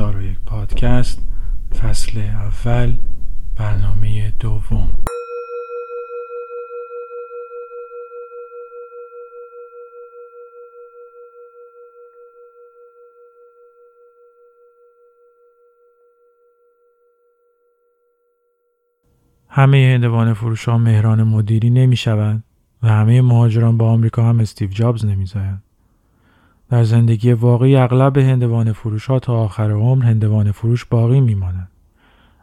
هزار پادکست فصل اول برنامه دوم همه هندوان فروش ها مهران مدیری نمی شوند و همه مهاجران با آمریکا هم استیو جابز نمیزایند. در زندگی واقعی اغلب هندوان فروش ها تا آخر عمر هندوان فروش باقی میمانند.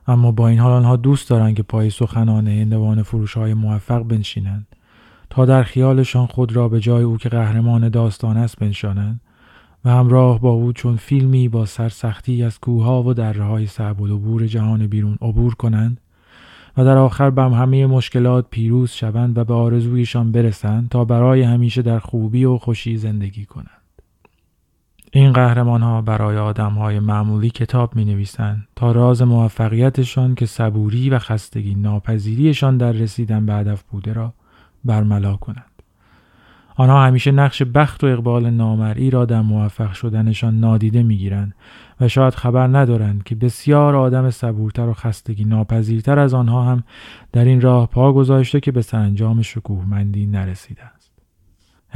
اما با این حال آنها دوست دارند که پای سخنان هندوان فروش های موفق بنشینند تا در خیالشان خود را به جای او که قهرمان داستان است بنشانند و همراه با او چون فیلمی با سرسختی از کوهها و دره های صعب و جهان بیرون عبور کنند و در آخر بر همه مشکلات پیروز شوند و به آرزویشان برسند تا برای همیشه در خوبی و خوشی زندگی کنند. این قهرمان ها برای آدم های معمولی کتاب می نویسند تا راز موفقیتشان که صبوری و خستگی ناپذیریشان در رسیدن به هدف بوده را برملا کنند. آنها همیشه نقش بخت و اقبال نامرئی را در موفق شدنشان نادیده می‌گیرند و شاید خبر ندارند که بسیار آدم صبورتر و خستگی ناپذیرتر از آنها هم در این راه پا گذاشته که به سرانجام شکوهمندی نرسیده است.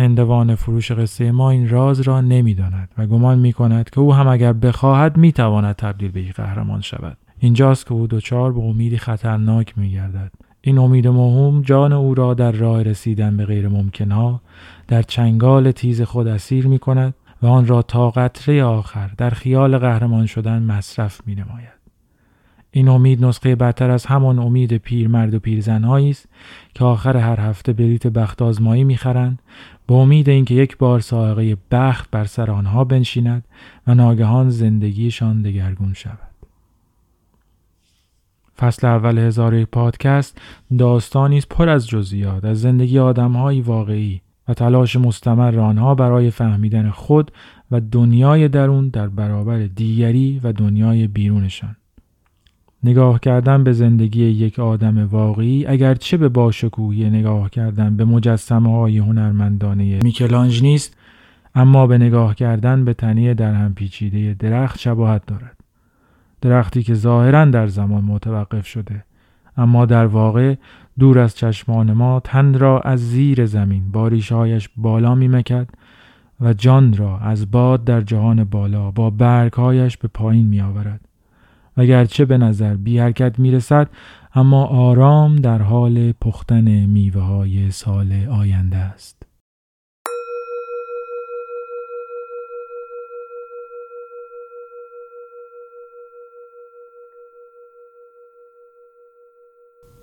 هندوان فروش قصه ما این راز را نمی‌داند و گمان می کند که او هم اگر بخواهد می تواند تبدیل به یک قهرمان شود. اینجاست که او دچار به امیدی خطرناک می گردد این امید موهوم جان او را در راه رسیدن به غیر ممکنها در چنگال تیز خود اسیر می کند و آن را تا قطره آخر در خیال قهرمان شدن مصرف می نماید. این امید نسخه بدتر از همان امید پیرمرد و پیرزنهایی است که آخر هر هفته بلیت بخت آزمایی می‌خرند با امید اینکه یک بار سائقه بخت بر سر آنها بنشیند و ناگهان زندگیشان دگرگون شود. فصل اول هزاره پادکست داستانی است پر از جزئیات از زندگی آدمهایی واقعی و تلاش مستمر آنها برای فهمیدن خود و دنیای درون در برابر دیگری و دنیای بیرونشان نگاه کردن به زندگی یک آدم واقعی اگرچه به باشکوهی نگاه کردن به مجسمه های هنرمندانه میکلانج نیست اما به نگاه کردن به تنیه در هم پیچیده درخت شباهت دارد. درختی که ظاهرا در زمان متوقف شده اما در واقع دور از چشمان ما تن را از زیر زمین با ریشهایش بالا میمکد و جان را از باد در جهان بالا با برگهایش به پایین می آورد. وگرچه به نظر بی حرکت می رسد اما آرام در حال پختن میوه های سال آینده است.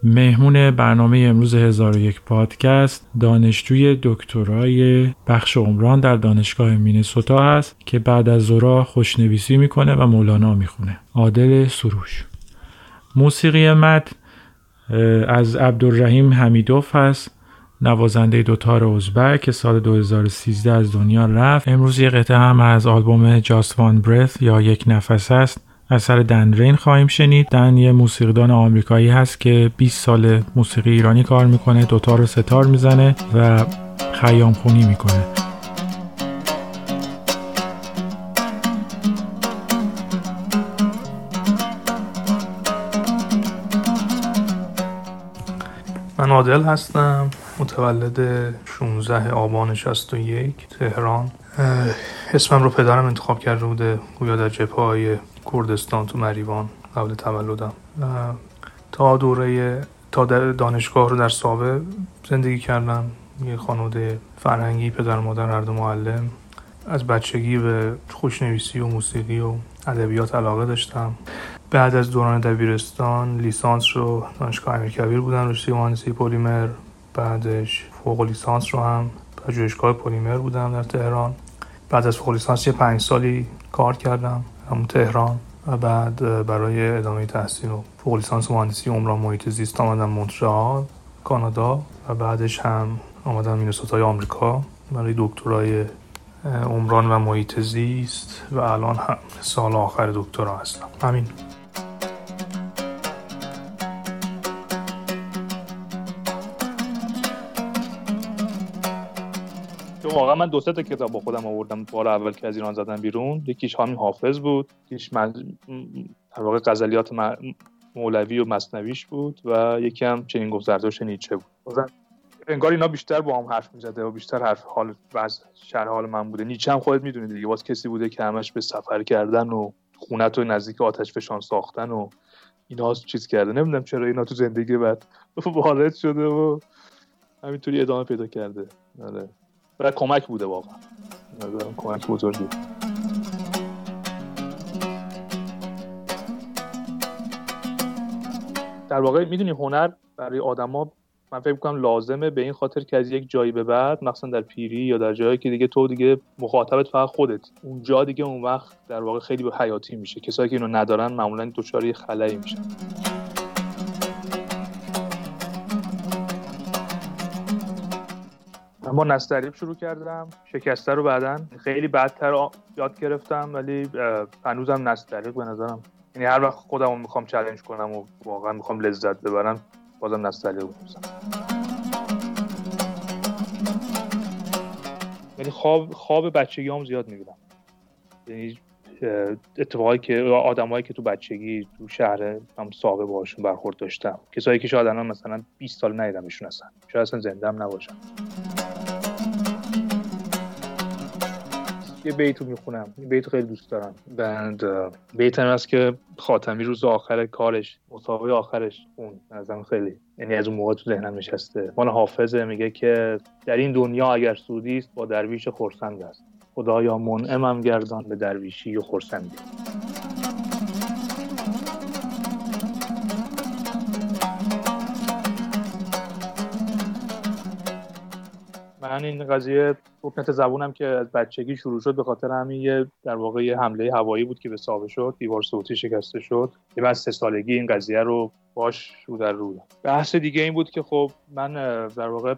مهمون برنامه امروز هزار و یک پادکست دانشجوی دکترای بخش عمران در دانشگاه مینسوتا هست که بعد از زورا خوشنویسی می‌کنه و مولانا می‌خونه. عادل سروش. موسیقی مد از عبدالرحیم حمیدوف هست. نوازنده دوتار ازبک که سال 2013 از دنیا رفت. امروز یه قطعه هم از آلبوم جاست وان برث یا یک نفس است اثر دن رین خواهیم شنید. دن یه موسیقیدان آمریکایی هست که 20 سال موسیقی ایرانی کار می‌کنه دوتار و ستار می‌زنه و خیام خونی می‌کنه. من عادل هستم متولد 16 آبان 61 تهران. اسمم رو پدرم انتخاب کرده بوده گویا در جبه های کردستان تو مریوان قبل تولدم. تا دوره تا دانشگاه رو در سابه زندگی کردم. یه خانواده فرهنگی پدر مادر هر دو معلم. از بچگی به خوشنویسی و موسیقی و ادبیات علاقه داشتم. بعد از دوران دبیرستان لیسانس رو دانشگاه امیرکبیر بودم رشته مهندسی پلیمر. بعدش فوق لیسانس رو هم پژوهشگاه پلیمر بودم در تهران. بعد از فوق لیسانس یه پنج سالی کار کردم. هم تهران و بعد برای ادامه تحصیل و فوق لیسانس مهندسی عمران محیط زیست آمدم مونترال کانادا و بعدش هم آمدم مینسوتای آمریکا. برای دکترای عمران و محیط زیست و الان هم سال آخر دکترا هستم. همین واقعا من دو سه تا کتاب با خودم آوردم بار اول که از ایران زدم بیرون. یکیش همین حافظ بود یکیش من در واقع غزلیات مولوی و مصنویش بود و یکی هم چنین گفت نیچه بود. انگار اینا بیشتر با هم حرف می‌زده و بیشتر حرف حال وضع شهر حال من بوده. نیچه هم خودت می‌دونید دیگه باز کسی بوده که همش به سفر کردن و خونت و نزدیک آتش فشان ساختن و اینا چیز کرده. نمی‌دونم چرا اینا تو زندگی بعد وارد شده و همینطوری ادامه پیدا کرده. آره. و کمک بوده واقعا. کمک بزرگی در واقع می‌دونی هنر برای آدما من فکر می‌کنم لازمه به این خاطر که از یک جایی به بعد مثلا در پیری یا در جایی که دیگه تو دیگه مخاطبت فقط خودت اونجا دیگه اون وقت در واقع خیلی به حیاتی میشه. کسایی که اینو ندارن معمولا دچار خلایی میشن. اما نستریب شروع کردم. شکسته رو بعدا. خیلی بدتر یاد گرفتم ولی هنوزم نستریب به نظرم. یعنی هر وقت خودم می‌خوام چالش کنم و واقعا می‌خوام لذت ببرم بازم نستریب رو یعنی خواب خواب بچگی هم زیاد می‌بینم. یعنی اتفاقی که آدمایی که تو بچگی تو شهر هم صاحب باشون برخورد داشتم. کسایی که شاید الان مثلا 20 سال ندیدمشون هستن. شاید اصلا زنده هم نباشن. یه بیتو می‌خونم. این بیتو خیلی دوست دارم. بند بیت هم هست که خاتمی روز آخر کارش مسابقه آخرش اون نظرم خیلی یعنی از اون موقع تو ذهنم نشسته. مال حافظه میگه که در این دنیا اگر سودی است با درویش خورسند است. خدایا منعمم گردان به درویشی و خورسندی این قضیه حکنت زبونم که از بچگی شروع شد به خاطر همین یه در واقع یه حمله هوایی بود که به سابه شد دیوار صوتی شکسته شد. که بعد سه سالگی این قضیه رو باش رو در رو. بحث دیگه این بود که خب من در واقع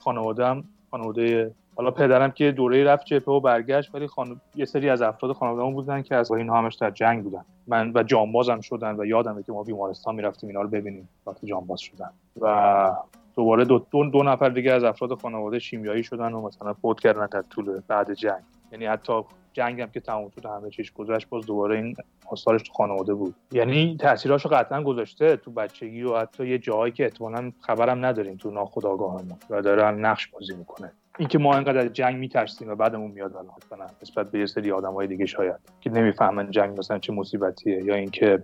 خانوادم خانواده حالا پدرم که دوره رفت جبهه و برگشت ولی خان... یه سری از افراد خانوادهمون بودن که از این همش در جنگ بودن. من و جانبازم شدن و یادمه که ما بیمارستان می‌رفتیم اینا رو ببینیم وقتی جانباز شدن. و دوباره دو, دو, دو نفر دیگه از افراد خانواده شیمیایی شدن و مثلا فوت کردن در طول بعد جنگ. یعنی حتی جنگ هم که تموم شد همه چیش گذشت باز دوباره این آثارش تو خانواده بود. یعنی تاثیراشو قطعا گذاشته تو بچگی و حتی یه جاهایی که احتمالاً خبرم نداریم تو ناخودآگاهمون و داره نقش بازی می‌کنه. اینکه ما انقدر از جنگ میترسیم و بعدمون میاد الان نسبت به یه سری آدمای دیگه شاید که نمی‌فهمن جنگ مثلا چه مصیبتیه یا اینکه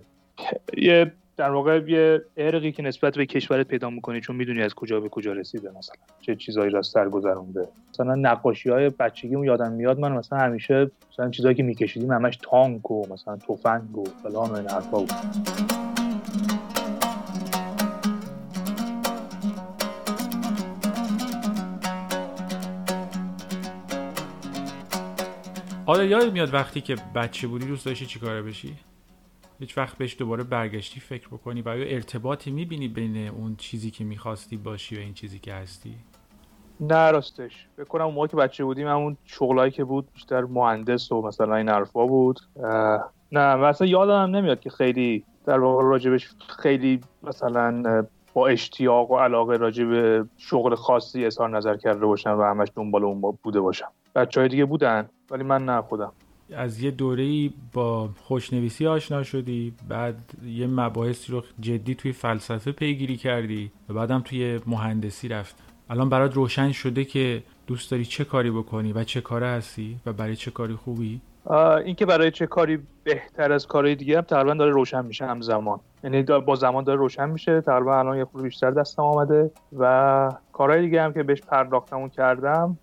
یه در واقع یه ارقی که نسبت به کشورت پیدا می‌کنی چون می‌دونی از کجا به کجا رسیده مثلا چه چیزایی را سر گذرونده. مثلا نقاشی های یادم میاد من مثلا همیشه مثلا چیزایی که میکشیدیم همش تانک و مثلا تفنگ و فلان و این حرفا بود. حالا یاد میاد وقتی که بچه بودی دوست داشتی چیکاره بشی؟ هیچ وقت بهش دوباره برگشتی فکر بکنی و یا ارتباطی می‌بینی بین اون چیزی که می‌خواستی باشی و این چیزی که هستی؟ نه راستش. بکنم اون موقع که بچه بودیم همون شغلایی که بود بیشتر مهندس و مثلا این حرفا بود. نه مثلا یادم نمیاد که خیلی در واقع راجبش خیلی مثلا با اشتیاق و علاقه راجب شغل خاصی اظهار نظر کرده باشم و همش دنبال اون بوده باشم. بچه های دیگه بودن ولی من نه خودم. از یه دوره با خوشنویسی آشنا شدی بعد یه مباحثی رو جدی توی فلسفه پیگیری کردی و بعدم توی مهندسی رفت. الان برات روشن شده که دوست داری چه کاری بکنی و چه کاره هستی و برای چه کاری خوبی؟ اینکه برای چه کاری بهتر از کارهای دیگه هم تقریبا داره روشن میشه همزمان. یعنی با زمان داره روشن میشه. تقریبا الان یه خورده بیشتر دستم آمده و کارهای دیگه هم که بهش پرداختمون کردم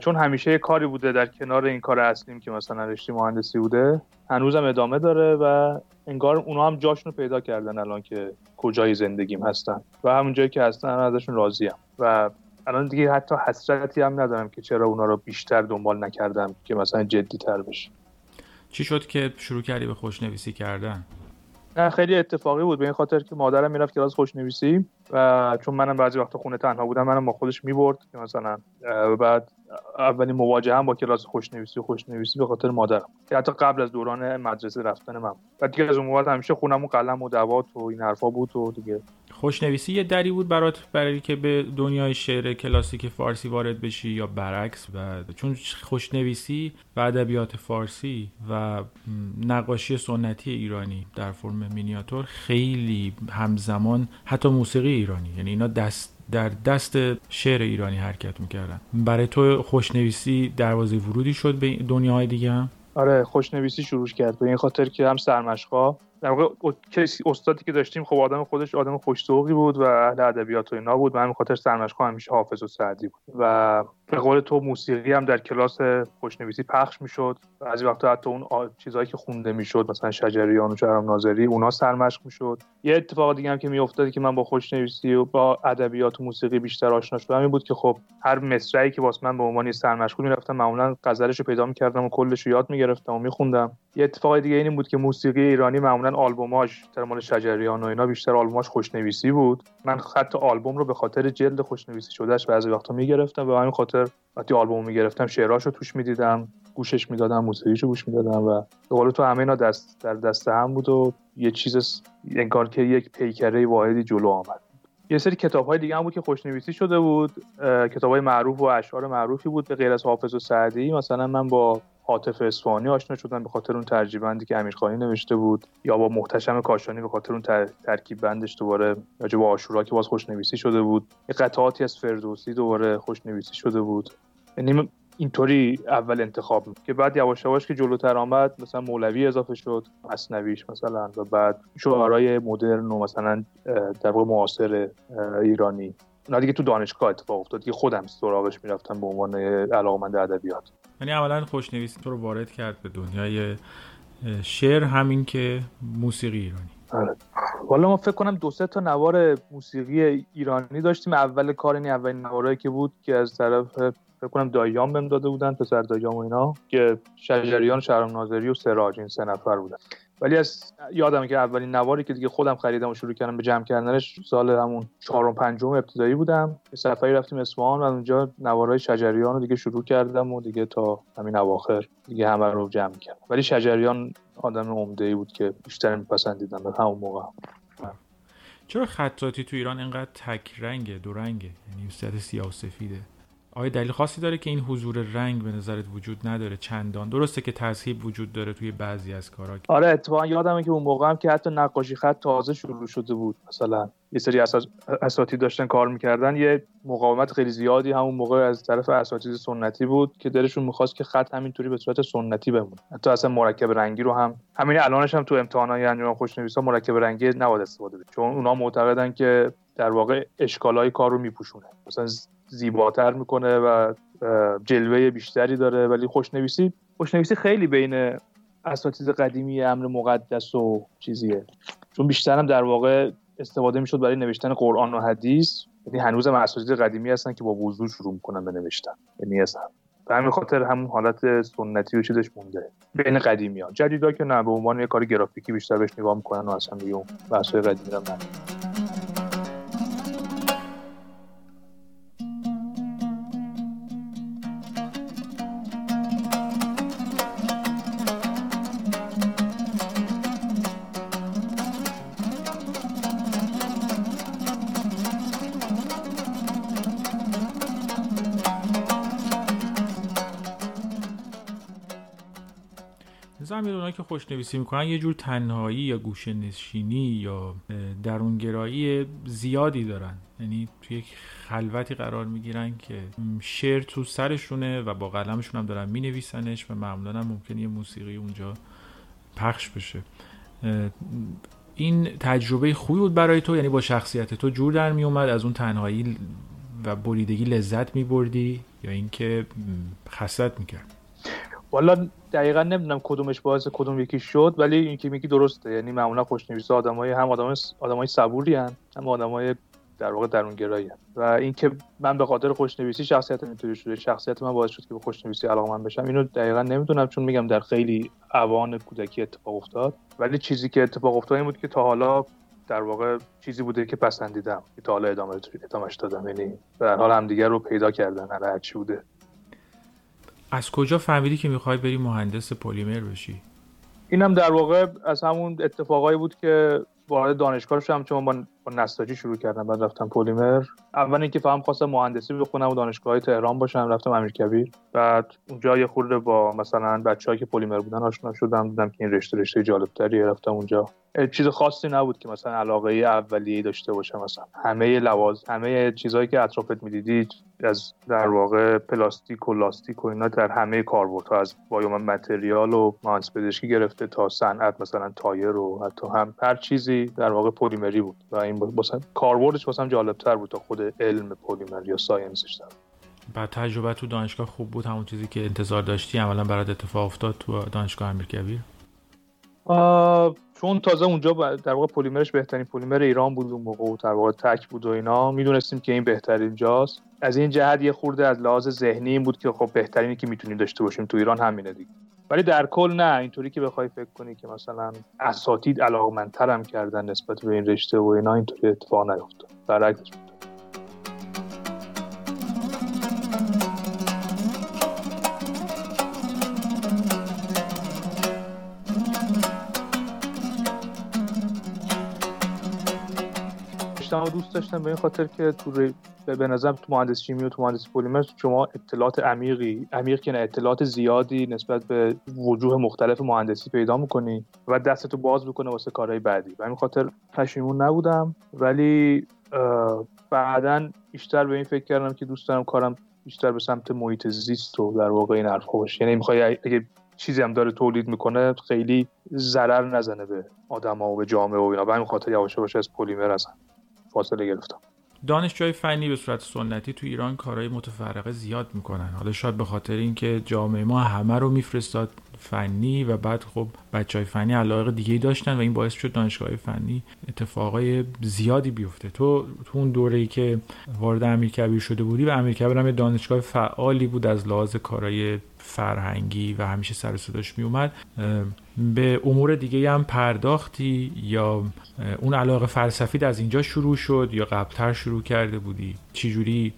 چون همیشه یه کاری بوده در کنار این کار اصلیم که مثلا رشته مهندسی بوده هنوزم ادامه داره و انگار اونا هم جاشون رو پیدا کردن الان که کجای زندگیم هستن. و همون جایی که هستن ازشون راضیم و الان دیگه حتی حسرتی هم ندارم که چرا اونا رو بیشتر دنبال نکردم که مثلا جدی تر بشه. چی شد که شروع کردی به خوشنویسی کردن؟ نه خیلی اتفاقی بود به این خاطر که مادرم می‌رفت کلاس خوشنویسی و چون منم بعضی وقتا خونه تنها بودم منم با خودش می‌برد که مثلا بعد اولین مواجهه هم با کلاس خوشنویسی و خوشنویسی به خاطر مادرم که حتی قبل از دوران مدرسه رفتن من. و دیگه از اون موقع همیشه خونم و قلم و دوات و این حرفا بود و دیگه. خوشنویسی یه دری بود برات برای که به دنیای شعر کلاسیک فارسی وارد بشی یا برعکس و چون خوشنویسی و ادبیات فارسی و نقاشی سنتی ایرانی در فرم مینیاتور خیلی همزمان حتی موسیقی ایرانی. یعنی اینا دست در دست شعر ایرانی حرکت می‌کردن برای تو خوشنویسی دروازه ورودی شد به دنیاهای دیگه هم؟ آره خوشنویسی شروع کرد به این خاطر که هم سرمشقا در واقع استادی که داشتیم خب آدم خودش آدم خوشتوقی بود و اهل ادبیات و اینا بود. همین خاطر سرمشقا همیشه حافظ و سعدی بود. و به قول تو موسیقی هم در کلاس خوشنویسی پخش می‌شد. بعضی وقتا حتی اون چیزهایی که خونده می‌شد مثلا شجریان و چرم ناظری اونا سرمشق می‌شد. یه اتفاق دیگه هم که میافتاد که من با خوشنویسی و با ادبیات و موسیقی بیشتر آشنا شدم این بود که خب هر مصرعی که واسه من به عنوان سرمشق می‌رفتم معمولا غزلش رو پیدا می‌کردم و کلش رو یاد می‌گرفتم و میخوندم. یه اتفاق دیگه این بود که موسیقی ایرانی معمولا آلبوماش در مال شجریان و اینا بیشتر آلبوماش خوشنویسی بود. من خط آلبوم رو به خاطر جلد خوشنویسی شدهش بعضی وقتا می‌گرفتم و همین خاطر وقتی آلبوم می‌گرفتم شعراشو توش می‌دیدم گوشش می‌دادم موسیقیشو گوش می‌دادم و قول تو همه اینا دست در دست هم بود و یه چیز انگار که یک پیکره واحدی جلو آمد. یه سری کتاب های دیگه هم بود که خوشنویسی شده بود کتاب های معروف و اشعار معروفی بود به غیر از حافظ و سعدی. مثلا من با حاطف اصفهانی آشنا شدم به خاطر اون ترجیبندی که امیرخانی نوشته بود یا با محتشم کاشانی به خاطر اون ترکیب بندش دوباره راجع به آشورا که باز خوشنویسی شده بود. یه قطعاتی از فردوسی دوباره خوشنویسی شده بود. یعنی اینطوری اول انتخاب که بعد یواش یواش که جلوتر آمد مثلا مولوی اضافه شد مصنویش مثلا و بعد شعرهای مدرن و مثلا در واقع معاصر ایرانی. اونا دیگه تو دانشگاه اتفاق افتاد که خودم سراغش می‌رفتم به عنوان علاقمند ادبیات. یعنی اولا خوشنویسی تو رو وارد کرد به دنیای شعر همین که موسیقی ایرانی. آره. والا ما فکر کنم دو سه تا نوار موسیقی ایرانی داشتیم. اول کار این اولین نوارایی که بود که از طرف فکر کنم داییان بهم داده بودن پسر داییان و اینا که شجریان شهرام ناظری و سراج این سه نفر بودن. ولی از یادمه که اولین نواری که دیگه خودم خریدم و شروع کردم به جمع کردنش سال همون چهارم پنجم ابتدایی بودم. یه سفری رفتیم اصفهان و اونجا نوارهای شجریان رو دیگه شروع کردم و دیگه تا همین اواخر دیگه همه رو جمع کردم. ولی شجریان آدم عمده ای بود که بیشتر میپسندیدم به همون موقع. چرا خطاطی تو ایران اینقدر تک رنگه دو رنگه یعنی سیاه و سفیده. آیا دلیل خاصی داره که این حضور رنگ به نظرت وجود نداره؟ چندان؟ درسته که تذهیب وجود داره توی بعضی از کارا. آره اتفاقا یادمه که اون موقع هم که حتی نقاشی خط تازه شروع شده بود مثلا یه سری اساتید داشتن کار می‌کردن. یه مقاومت خیلی زیادی همون موقع از طرف اساتید سنتی بود که دلشون می‌خواست که خط همینطوری به صورت سنتی بمونه. حتی اصلا مرکب رنگی رو هم همین الانش هم تو امتحانات انجام خوشنویسا مرکب رنگی نباید استفاده بشه. چون اونا معتقدن که در واقع اشکالای کار رو میپوشونه. مثلا زیباتر می‌کنه و جلوه بیشتری داره. ولی خوشنویسی خوشنویسی خیلی بین اساتید قدیمی امر مقدس و چیزیه. چون بیشتر هم در واقع استفاده می‌شد برای نوشتن قرآن و حدیث. یعنی هنوز هم اساتید قدیمی هستن که با وضوح شروع می‌کنن به نوشتن. یعنی هستن به همین خاطر همون حالت سنتی و چیزش مونده. بین قدیمی ها جدیدا که نه به عنوان یه کار گرافیکی بیشتر بهش نگاه می‌کنن و اصلا دیگه بحثای قدیمی هم نه که خوشنویسی می‌کنن یه جور تنهایی یا گوشه نشینی یا درونگرایی زیادی دارن. یعنی توی یک خلوتی قرار می‌گیرن که شعر تو سرشونه و با قلمشون هم دارن مینویسنش و معمولا هم ممکنه یه موسیقی اونجا پخش بشه. این تجربه خوبی بود برای تو؟ یعنی با شخصیت تو جور در میومد از اون تنهایی و بریدگی لذت میبردی؟ یا اینکه خستت می‌کرد؟ والا دقیقا نمی‌دونم کدومش باعث کدوم یکی شد ولی این که میگی درسته. یعنی معمولا خوشنویس آدمای هم آدمای آدمای صبوری هن. هم آدمای در واقع درونگرایی و اینکه من به خاطر خوشنویسی شخصیت اینطوری شده. شخصیت من باعث شد که به خوشنویسی علاقمند بشم. اینو دقیقا نمی‌دونم چون میگم در خیلی اوان کودکی اتفاق افتاد. ولی چیزی که اتفاق افتاد این بود که تا حالا در واقع چیزی بوده که پسندیدم که تا حالا ادامه ادامهش دادم. یعنی به حال همدیگه رو پیدا کردن. هر چی بوده. از کجا فهمیدی که می‌خوای بری مهندس پلیمر بشی؟ اینم در واقع از همون اتفاقایی بود که وارد دانشگاه شدم چون با, نساجی شروع کردم بعد رفتم پلیمر. اول اینکه فهم خواستم مهندسی بخونم و دانشگاه تهران باشم رفتم امیرکبیر بعد اونجا یه خورده با مثلا بچه‌ای که پلیمر بودن آشنا شدم دیدم که این رشته رشته جالبتریه. رفتم اونجا. چیز خاصی نبود که مثلا علاقه اولیه داشته باشم مثلا همه لوازم همه چیزهایی که اطرافت می‌دیدی از در واقع پلاستیک و لاستیک و اینا در همه کاربردها از biomaterial و مهندسی پزشکی گرفته تا صنعت مثلا تایر و حتی هم هر چیزی در واقع پلیمری بود. و این مثلا کاربردش واسم جالبتر بود تا خود علم پلیمر یا science ش در بعد تجربه تو دانشگاه خوب بود همون چیزی که انتظار داشتی عملا برات اتفاق افتاد تو دانشگاه امیرکبیر؟ چون تازه اونجا در واقع پلیمرش بهترین پلیمر ایران بود اون موقع در واقع تک بود و اینا می‌دونستیم که این بهترین جاست. از این جهت یه خورده از لحاظ ذهنی این بود که خب بهترینی که می‌تونیم داشته باشیم تو ایران همینه دیگه. ولی در کل نه اینطوری که بخوای فکر کنی که مثلا اساتید علاقمندترم کردن نسبت به این رشته و اینا اینطوری اتفاق نیفتاد. برعکسش دوست داشتم به این خاطر که تو به نظرم تو مهندس شیمی و تو مهندس پلیمر شما اطلاعات عمیقی عمیق که نه اطلاعات زیادی نسبت به وجوه مختلف مهندسی پیدا می‌کنی و دستتو باز می‌کنه واسه کارهای بعدی. و این خاطر پشیمون نبودم. ولی بعدا بیشتر به این فکر کردم که دوست دارم کارم بیشتر به سمت محیط زیست و در واقع این حرفا باشه. یعنی می‌خوای اگه چیزی هم داره تولید می‌کنه خیلی ضرر نزنه به آدما و به جامعه و اینا. به همین خاطر یواش یواش از پلیمر هستن فاصله گرفتم. دانشجوی فنی به صورت سنتی تو ایران کارهای متفرقه زیاد می‌کنن. حالا شاید به خاطر اینکه جامعه ما همه رو میفرستاد فنی و بعد خب بچه های فنی علاقه دیگه داشتن و این باعث شد دانشگاه فنی اتفاقای زیادی بیفته. تو تو اون دوره ای که وارد امیرکبیر شده بودی و امیرکبیر هم یه دانشگاه فعالی بود از لحاظ کارهای فرهنگی و همیشه سر صداش می اومد به امور دیگه هم پرداختی یا اون علاقه فلسفی از اینجا شروع شد یا قبلتر شروع کرده بودی؟ چجوری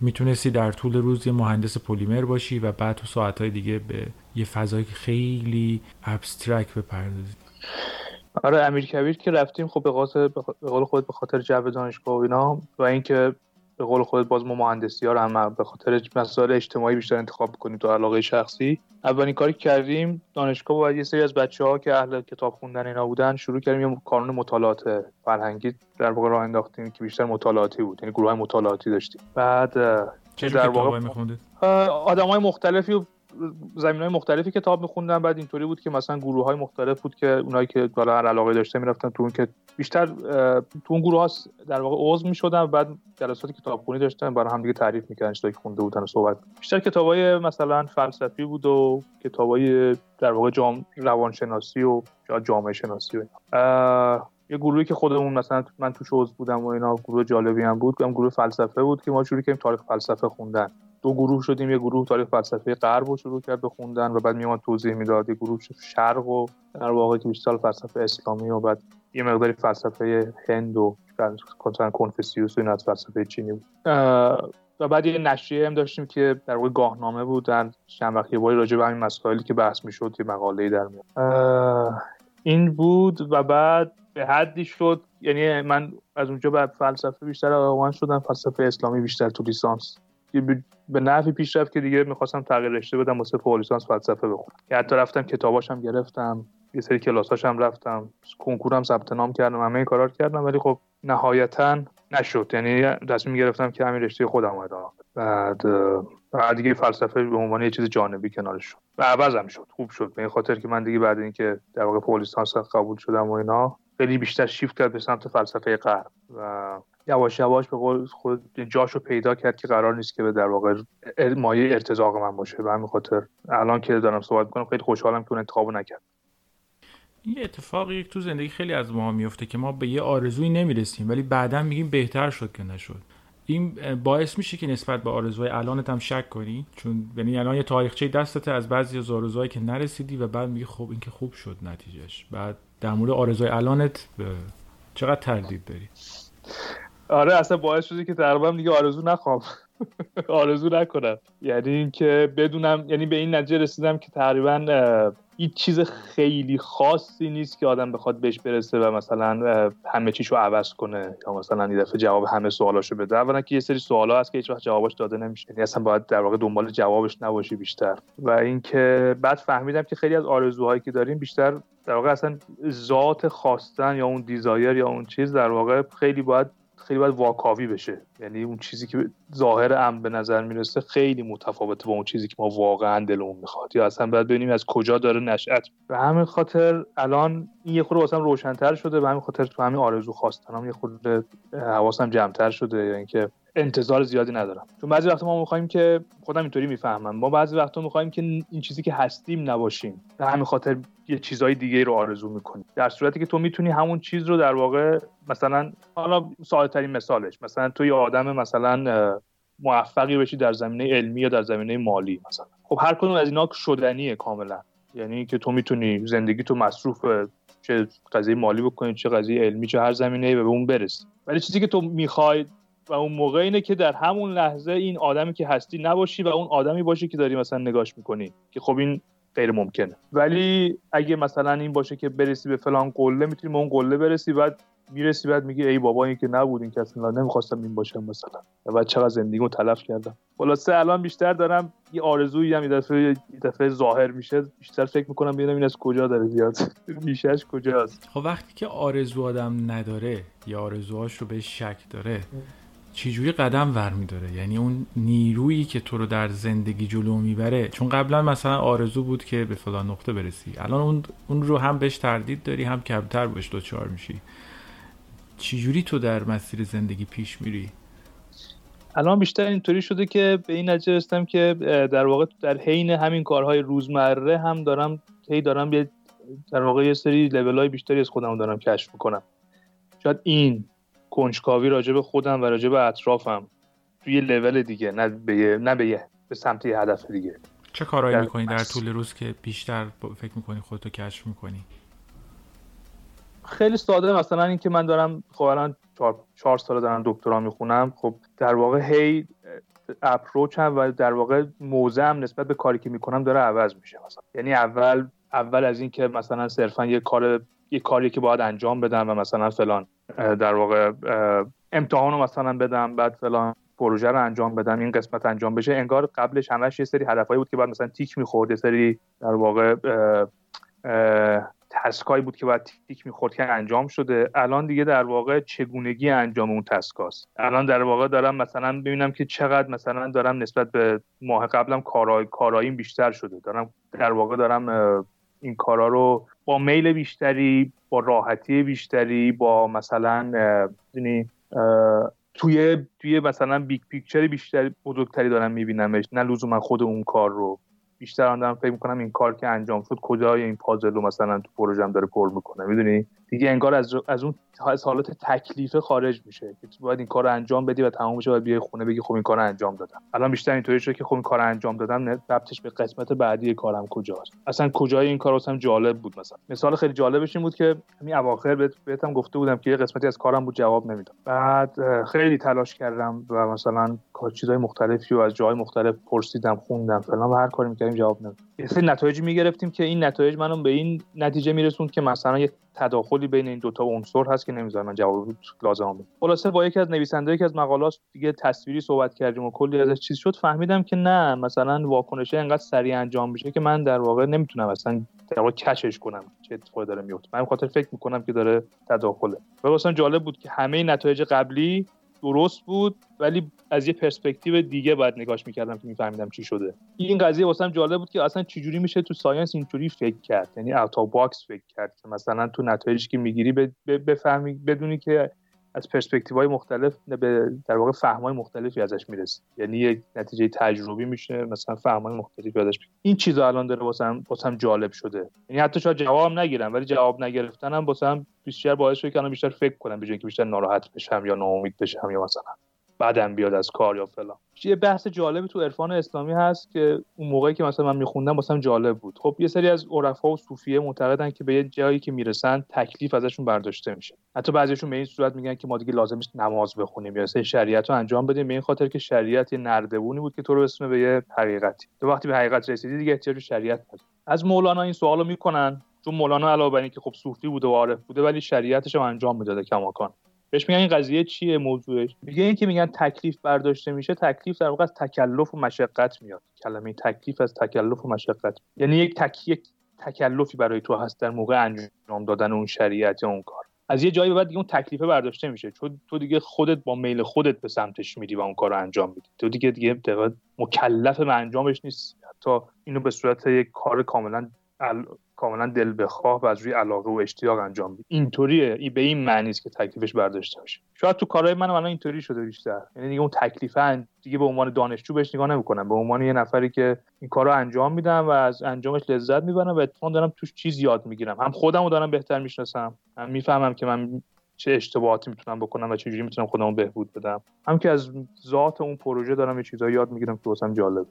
می‌تونستی در طول روز یه مهندس پلیمر باشی و بعد تو ساعتهای دیگه به یه فضای خیلی abstract بپردازی؟ آره امیر کبیر که رفتیم خب به قول خود به خاطر جو دانشگاه و اینا و اینکه به قول خودت باز ما مهندسی ها رو هم به خاطر مسائل اجتماعی بیشتر انتخاب کنیم تا علاقه شخصی. اولین کاری که کردیم دانشگاه با یه سری از بچه ها که اهل کتاب خوندن اینا بودن شروع کردیم یه کانون مطالعات فرهنگی در واقع راه انداختیم که بیشتر مطالعاتی بود. یعنی گروه های مطالعاتی داشتیم. بعد چه در واقع آدم های مختلفی زمین های مختلفی کتاب میخوندن بعد اینطوری بود که مثلا گروه های مختلف بود که اونایی که بالا هر علاقه داشته می‌رفتن تو اون که بیشتر تو اون گروه ها در واقع عضو می‌شدن بعد جلسات کتابخونی داشتن. برای هم دیگه تعریف می‌کردن چیزایی که خونده بودن و صحبت. بیشتر کتابای مثلا فلسفی بود و کتابای در واقع جام روانشناسی و جامعه شناسی و یه گروهی که خودمون مثلا من توش عضو بودم و اینا گروه جالبی هم بود. هم گروه فلسفه بود که ما شروع کردیم تاریخ فلسفه خوندن. دو گروه شدیم یه گروه تاریخ فلسفه غرب رو شروع کرد به خوندن و بعد میومد توضیح می‌داد. یه گروه شرق و در واقع بیشتر فلسفه اسلامی و بعد یه مقداری فلسفه هند و کنفسیوس و این از فلسفه چینی بود. و بعد یه نشریه هم داشتیم که در واقع گاهنامه بود در چند وقت باری راجع به همین مسائلی که بحث می‌شد یه مقاله در میاد این بود و بعد به حدی شد. یعنی من از اونجا بعد فلسفه بیشتر علاقمند شدم فلسفه اسلامی بیشتر تو لیسانس. به نفعی پیش رفت که دیگه می‌خواستم تغییر رشته بدم واسه فوق فلسفه بخونم. که حتی رفتم کتاباشم گرفتم یه سری کلاساشم رفتم کنکورم ثبت نام کردم همه کارا کردم ولی خب نهایتا نشد. یعنی تصمیم گرفتم که همین رشته خودم ادامه بعد بعد دیگه فلسفه به عنوان یه چیز جانبی کنارش شد. و عوضم شد. خوب شد. به این خاطر که من دیگه بعد اینکه در واقع فوق قبول شدم و اینا خیلی بیشتر شیفت کرد به سمت فلسفه غرب و یواش یواش به قول خود جاشو پیدا کرد که قرار نیست که به در واقع مایه ارتزاق من باشه. به همین خاطر الان که دارم صحبت کنم خیلی خوشحالم که اون انتخابو نکرد. این اتفاقی تو زندگی خیلی از ما میفته که ما به یه آرزویی نمی‌رسیم ولی بعدا میگیم بهتر شد که نشد. این باعث میشه که نسبت به آرزوهای الانت هم شک کنی. چون یعنی الان یه تاریخچه دستت از بعضی از آرزوهایی که نرسیدی و بعد میگی خب این که خوب شد نتیجهش. بعد در مورد آرزوهای الانت چقدر تردید داری؟ آره اصلا باعث شده که تقریبا دیگه آرزو نخوام. آرزو نکنم. یعنی اینکه بدونم یعنی به این نتیجه رسیدم که تقریبا هیچ چیز خیلی خاصی نیست که آدم بخواد بهش برسه و مثلا همه چیشو عوض کنه یا مثلا یه دفعه جواب همه سوالاشو بده. اولا که یه سری سوالا هست که هیچ وقت جوابش داده نمیشه. یعنی اصلا باید در واقع دنبال جوابش نباشی بیشتر. و اینکه بعد فهمیدم که خیلی از آرزوهایی که داریم بیشتر در واقع اصلا ذات خواستن یا اون دیزایر یا اون چیز در واقع خیلی باید خیلی باید واکاوی بشه. یعنی اون چیزی که ظاهر ام به نظر می‌رسه خیلی متفاوته با اون چیزی که ما واقعا دلمون می‌خواد. یا اصلا باید ببینیم از کجا داره نشأت. به همین خاطر الان این یه خورده واسم روشنتر شده به همین خاطر تو همین آرزو خواستنم یه خورده حواسم جمعتر شده. یا اینکه انتظار زیادی ندارم. چون بعضی وقتا ما می‌خوایم که خودم اینطوری می‌فهمم. ما بعضی وقتا می‌خوایم که این چیزی که هستیم نباشیم. به همین خاطر یه چیزای دیگه رو آرزو می‌کنی در صورتی که تو می‌تونی همون چیز رو در واقع مثلا حالا ترین مثالش مثلا تو یه آدم مثلا موفقی بشی در زمینه علمی یا در زمینه مالی مثلا. خب هر کدوم از اینا شدنیه کاملا. یعنی که تو می‌تونی زندگی تو مصروف چه قضیه مالی بکنی چه قضیه علمی چه هر زمینه به اون برسی. ولی چیزی که تو می‌خوای و اون موقع اینه که در همون لحظه این آدمی که هستی نباشی و اون آدمی باشی که داری مثلا نگاش می‌کنی که خب این غیر ممکنه. ولی اگه مثلا این باشه که برسی به فلان قله می‌تونی به اون قله برسی بعد می‌رسی بعد میگی ای بابا این که نبود این که نمی‌خواستم این باشم مثلا. و چقدر زندگیمو تلف کردم. خلاصه الان بیشتر دارم یه آرزویی هم یه دفعه دفعه ظاهر میشه. بیشتر فکر می‌کنم ببینم این از کجا داره زیاد ریشش کجاست. خب وقتی که آرزو آدم نداره یا آرزوهاش رو به شک داره چجوری قدم ور میداره؟ یعنی اون نیرویی که تو رو در زندگی جلو می‌بره چون قبلا مثلا آرزو بود که به فلان نقطه برسی. الان اون, اون رو هم بهش تردید داری هم کمتر بهش دوچار میشی. چجوری تو در مسیر زندگی پیش میری؟ الان بیشتر اینطوری شده که به این نتیجه رسیدم که در واقع در حین همین کارهای روزمره هم دارم هی دارم در واقع یه سری لول های بیشتری از خودم دارم کشف می‌کنم. شاید این کنجکاوی راجع به خودم و راجع به اطرافم توی یه لول دیگه نه به نه به, به سمت یه هدف دیگه. چه کارهایی می‌کنی در طول روز که بیشتر فکر می‌کنی خودتو کشف می‌کنی؟ خیلی ساده مثلا اینکه من دارم خب الان چهار, سال دارم دکترا می‌خونم. خب در واقع هی اپروچ هم و در واقع هم نسبت به کاری که می‌کنم داره عوض میشه مثلا. یعنی اول اول از اینکه مثلا صرفا یه کار یه کاری که باید انجام بدم و مثلا فلان. در واقع امتحان رو مثلا بدم بعد فلان پروژه رو انجام بدم این قسمت انجام بشه انگار قبلش همش یه سری هدفهایی بود که بعد مثلا تیک می‌خورد یه سری در واقع task ایی بود که باید تیک می‌خورد که انجام شده. الان دیگه در واقع چگونگی انجام اون task هاست الان در واقع دارم مثلا ببینم که چقدر مثلا دارم نسبت به ماه قبلم کارای کاراییم بیشتر شده. دارم در واقع دارم این کارا رو با میل بیشتری با راحتی بیشتری با مثلا توی توی مثلا big picture بیشتری بزرگتری دارم میبینمش. نه لزوما خود اون کار رو. بیشتر آن دارم فکر می‌کنم این کار که انجام شد کجای این پازل رو مثلا تو پروژم داره پر می‌کنه. می‌دونی؟ دیگه انگار از, از اون حالت تکلیفه خارج میشه که باید این کار انجام بدی و تمام بشه باید بیای خونه بگی خب این کار انجام دادم. الان بیشتر اینطوری شده که خب این کار انجام دادم ربطش به قسمت بعدی کارم کجاست. اصلا کجای این کار واسم جالب بود مثلا. مثال خیلی جالبش این بود که همین اواخر بهتم گفته بودم که یه قسمتی از کارم بود جواب نمی‌داد بعد خیلی تلاش کردم و مثلا چیزای مختلفی و از جای مختلف پرسیدم خوندم فلان و هر کاری می‌کردیم جواب نمی‌داد. یه سری نتایجی می‌گرفتیم که این نتایج منو به این نتیجه میرسوند که مثلا یه تداخلی بین این دوتا عنصر هست که نمی‌ذاره من جواب لازم بدم. خلاصه با یکی از نویسنده یکی از مقالات دیگه تصویری صحبت کردیم و کلی ازش چیز شد فهمیدم که نه مثلا واکنشه انقدر سریع انجام میشه که من در واقع نمی‌تونم اصلا در واقع کشش کنم چه اتفاقی داره میفته من خاطر فکر می‌کنم که داره تداخله. و جالب بود که همه نتایج قبلی درست بود ولی از یه پرسپکتیو دیگه باید نگاش می‌کردم که میفهمیدم چی شده. این قضیه واسم جالب بود که اصلا چجوری میشه تو science اینطوری فکر کرد یعنی out of box فکر کرد که مثلا تو نتایجی که می‌گیری بفهمی بدونی که از پرسپکتیو های مختلف به در واقع فهم های مختلفی ازش می‌رسی یعنی یک نتیجه تجربی میشه مثلا فهم های مختلفی ازش این چیزا الان داره واسم واسم جالب شده. یعنی حتی شاید جواب نگیرم ولی جواب نگرفتنم واسم بیشتر باعث شده که الان بیشتر فکر کنم تا که بیشتر ناراحت بشم یا ناامید بشم یا مثلا. بعدم بیاد از کار یا فلان. یه بحث جالبی تو عرفان اسلامی هست که اون موقعی که مثلا من میخوندم واسم جالب بود. خب یه سری از عرفا و صوفیه معتقدن که به یه جایی که می‌رسن تکلیف ازشون برداشته میشه. حتی بعضیشون به این صورت میگن که ما دیگه لازم نیست نماز بخونیم یا سری شریعت رو انجام بدیم به این خاطر که شریعت یه نردبونی بود که تو رو اسم به یه حقیقتی. تو وقتی به حقیقت رسیدی دیگه احتیاج شریعت نداری. از مولانا این سوالو می‌کنن چون مولانا علاوه بر اینکه خب صوفی بوده و عارف بوده ولی شریعتش هم انجام می‌داده کماکان. بهش میگن این قضیه چیه موضوعش؟ میگه اینکه میگن تکلیف برداشته میشه تکلیف در واقع از تکلف و مشقت میاد. کلمه تکلیف از تکلف و مشقت. یعنی یک تک... یک تکلفی برای تو هست در موقع انجام دادن اون شریعت یا اون کار. از یه جایی بعد دیگه اون تکلیفه برداشته میشه. چون تو دیگه خودت با میل خودت به سمتش میری و اون کار رو انجام میدی. تو دیگه دیگه مکلف به انجامش نیست. تا اینو به صورت یک کار کاملا کاملا دل بخواه و از روی علاقه و اشتیاق انجام بید اینطوریه. ای به این معنی است که تکلیفش برداشته باشه. شاید تو کارهای من الان اینطوری شده بیشتر. یعنی دیگه اون تکلیفه دیگه به عنوان دانشجو بهش نگاه نمی‌کنم. به عنوان یه نفری که این کارو انجام میدم و از انجامش لذت می‌برم و اتفاقا دارم توش چیز یاد می‌گیرم. هم خودم رو دارم بهتر می‌شناسم. هم می‌فهمم که من چه اشتباهاتی می‌تونم بکنم و چه جوری می‌تونم خودمو بهبود بدم. هم که از ذات اون پروژه دارم یه چیزایی یاد می‌گیرم که واسم جالب.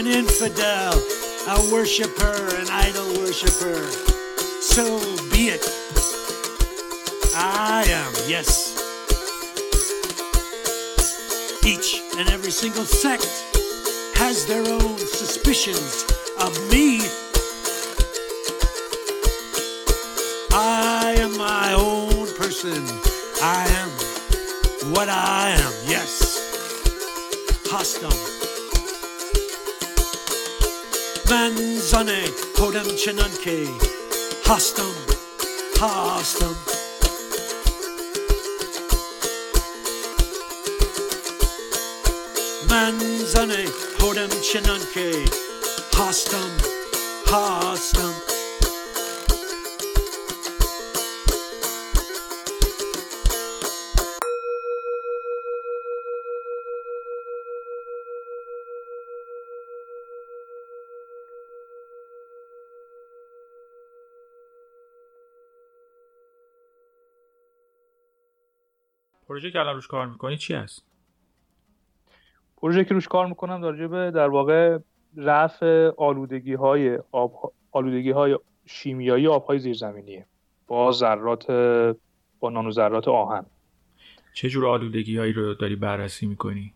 An infidel, a worshiper, an idol worshiper, so be it. I am, yes. Each and every single sect has their own suspicions of me. من زنی که همچنان کی هستم، هاستم. من زنی که چنان کی هستم، هاستم. پروژه که الان روش کار می‌کنی چی هست؟ پروژه که روش کار می‌کنم در به در واقع رفع آلودگی های آب آلودگی های شیمیایی آبهای زیرزمینیه با ذرات با نانو ذرات آهن چه جور آلودگی هایی رو داری بررسی می‌کنی؟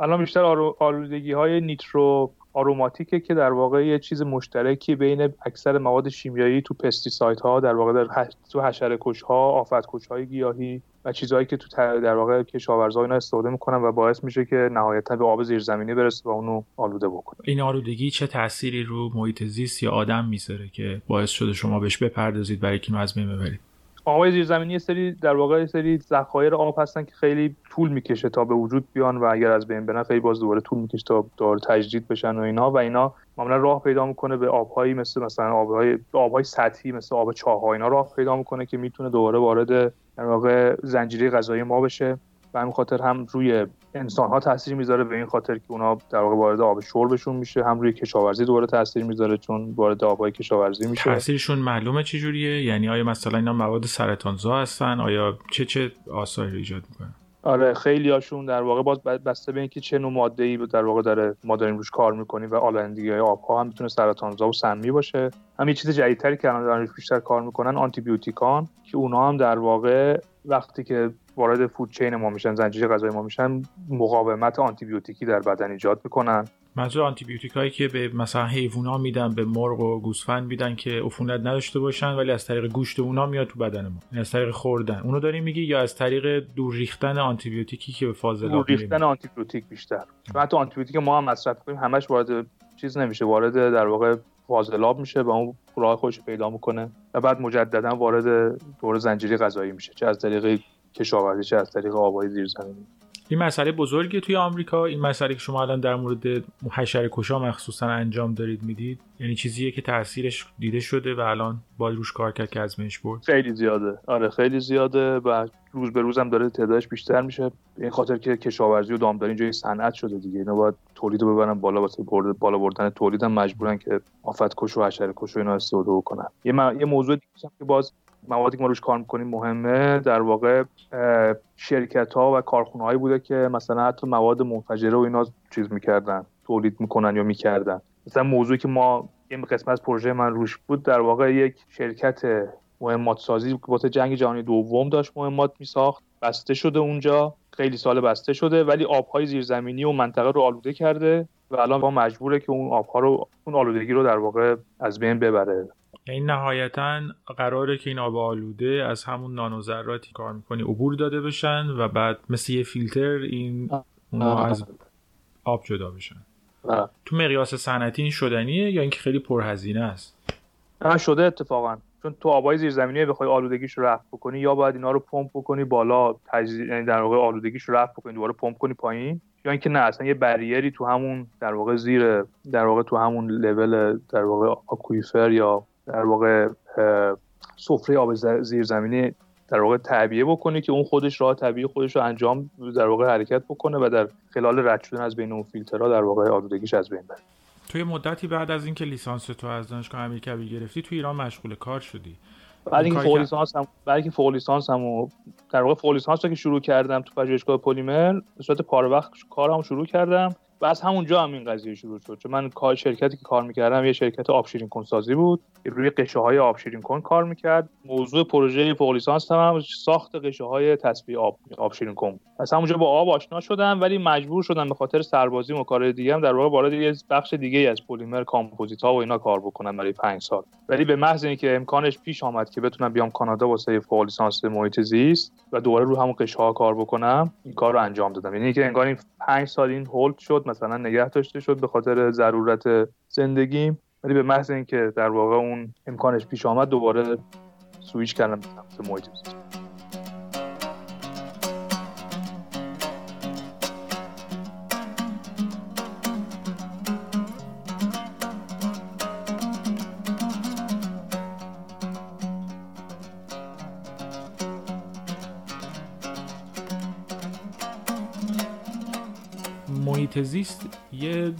الان بیشتر آلودگی های نیترو آروماتیکه که در واقع یه چیز مشترکی بین اکثر مواد شیمیایی تو پستیساید ها در واقع در تو حشره کش ها آفت کش های گیاهی و چیزهایی که تو در واقع کشاورزا اینا استفاده می‌کنن و باعث میشه که نهایتا به آب زیرزمینی برسه و اونو آلوده بکنه. این آلودگی چه تأثیری رو محیط زیست یا آدم می‌ذاره که باعث شده شما بهش بپردازید برای که از بین ببرید؟ آبهای زیرزمینی یه سری در واقع یه سری ذخایر آب هستن که خیلی طول می‌کشه تا به وجود بیان و اگر از بین برن خیلی باز دوباره طول می‌کشه تا دوباره تجدید بشن و اینا. و اینا معمولا راه پیدا می‌کنه به آبهایی مثل مثلا آبهای آبهای سطحی مثل آب چاه اینا راه پیدا می‌کنه که می‌تونه دوباره وارد در واقع زنجیره غذایی ما بشه. به همین خاطر هم روی انسان ها تاثیر می‌ذاره به این خاطر که اونا در واقع وارد آب شربشون میشه هم روی کشاورزی دوباره تاثیر می‌ذاره چون وارد آبهای کشاورزی میشه. تاثیرشون معلومه چه جوریه یعنی آیا مثلا اینا مواد سرطانزا هستن؟ آیا چه چه آثاری ایجاد می‌کنن؟ آره خیلی هاشون در واقع باز بسته به اینکه چه نوع ماده ای در واقع داره ما داریم روش کار می‌کنیم و آلایندگی های آبها هم می‌تونه سرطانزا و سمی باشه. هم یه چیز جدیدتری که الان دارن بیشتر کار می‌کنن آنتی بیوتیکان که اونا هم در واقع وقتی که وارد فود چین ما میشن زنجیره غذایی ما میشن مقاومت آنتی بیوتیکی در بدن ایجاد می‌کنن. منظور آنتی بیوتیک هایی که به مثلا حیوونا میدن به مرغ و گوسفند میدن که عفونت نداشته باشن ولی از طریق گوشت اونا میاد تو بدن ما. یعنی از طریق خوردن. اونو داریم میگی یا از طریق دور ریختن آنتی بیوتیکی که به فاضلاب دور ریختن آنتی بیوتیک بیشتر. و حتی آنتی بیوتیک ما هم مصرف کنیم همش وارد چیز نمیشه وارد در واقع فاضلاب میشه و اون راه خودش پیدا می‌کنه و بعد مجددا وارد دور زنجیره غذایی میشه چه از طریق کشاورزی چه از طریق آبهای زیرزمینی. این مسئله بزرگی توی آمریکا. این مسئله که شما الان در مورد حشره کشا مخصوصا انجام دارید می‌دید یعنی چیزیه که تاثیرش دیده شده و الان باید روش کار کرد که از بهش برد؟ خیلی زیاده. آره خیلی زیاده و روز به روزم داره تعدادش بیشتر میشه. این خاطر که کشاورزی و دامداری اینجا صنعت شده دیگه. اینا باید تولید رو ببرن بالا واسه بالا بردن تولید هم مجبورن که آفت کش و حشره کش و اینا استفاده بکنن. یه, یه موضوع دیگه که باز موادی که ما روش کار می‌کنیم مهمه. در واقع شرکت ها و کارخونه هایی بوده که مثلا حتی مواد منفجره و اینا چیز می‌کردن تولید می‌کنن یا می‌کردن. مثلا موضوعی که ما یه قسمت از پروژه من روش بود در واقع یک شرکت مهمات سازی که واسه جنگ جهانی دوم داشت مهمات میساخت. بسته شده اونجا. خیلی سال بسته شده ولی آبهای زیرزمینی و منطقه رو آلوده کرده و الان ما مجبوره که اون آبها رو اون آلودگی رو در واقع از بین ببره. این نهایتا قراره که این آب آلوده از همون نانوذراتی کار می‌کنی عبور داده بشن و بعد مثل یه فیلتر این اونا از آب جدا بشن. تو مقیاس صنعتی این شدنیه یا اینکه خیلی پرهزینه است؟ نه شده اتفاقا. چون تو آبای زیرزمینی بخوای آلودگیش رو رفع بکنی یا باید اینا رو پمپ بکنی بالا تجزیه یعنی در واقع آلودگیش رو رفع بکنی دوباره پمپ کنی پایین یا اینکه نه اصلا یه بریری تو همون در واقع زیر در واقع تو همون لول در واقع آکویفر یا در واقع سفره آب زیرزمینی در واقع تعبیه بکنه که اون خودش راه طبیعی خودش رو انجام در واقع حرکت بکنه و در خلال رد شدن از بین اون فیلترها در واقع آلودگیش از بین بره. توی مدتی بعد از اینکه لیسانس تو از دانشگاه امیرکبیر گرفتی تو ایران مشغول کار شدی. بعد اینکه فوق لیسانس هم بعد اینکه فوق لیسانس هم در واقع فوق لیسانس رو که شروع کردم تو پژوهشگاه پلیمر به صورت پاره وقت کارم شروع کردم. و از همونجا هم این قضیه شروع شد. چون من کار شرکتی که کار می‌کردم یه شرکت آب شیرین کن سازی بود روی غشا های آب شیرین کن کار می‌کرد. موضوع پروژه فوق لیسانس هم ساخت غشا های تصفیه آب آب شیرین کن از همونجا با آب آشنا شدم ولی مجبور شدم به خاطر سربازی و کار دیگه هم در واقع وارد یه بخش دیگه از پلیمر کامپوزیت ها و اینا کار بکنم برای 5 سال. ولی به محض اینکه امکانش پیش آمد که بتونم بیام کانادا واسه فوق لیسانس محیط زیست و دوباره رو همون غشا ها کار بکنم این کار رو انجام دادم. یعنی که انگار این 5 سال این هولد شد مثلا نگه داشته شد به خاطر ضرورت زندگیم ولی به محض اینکه در واقع اون امکانش پیش آمد دوباره سویچ کردم به سمت محیط محیط زیست یه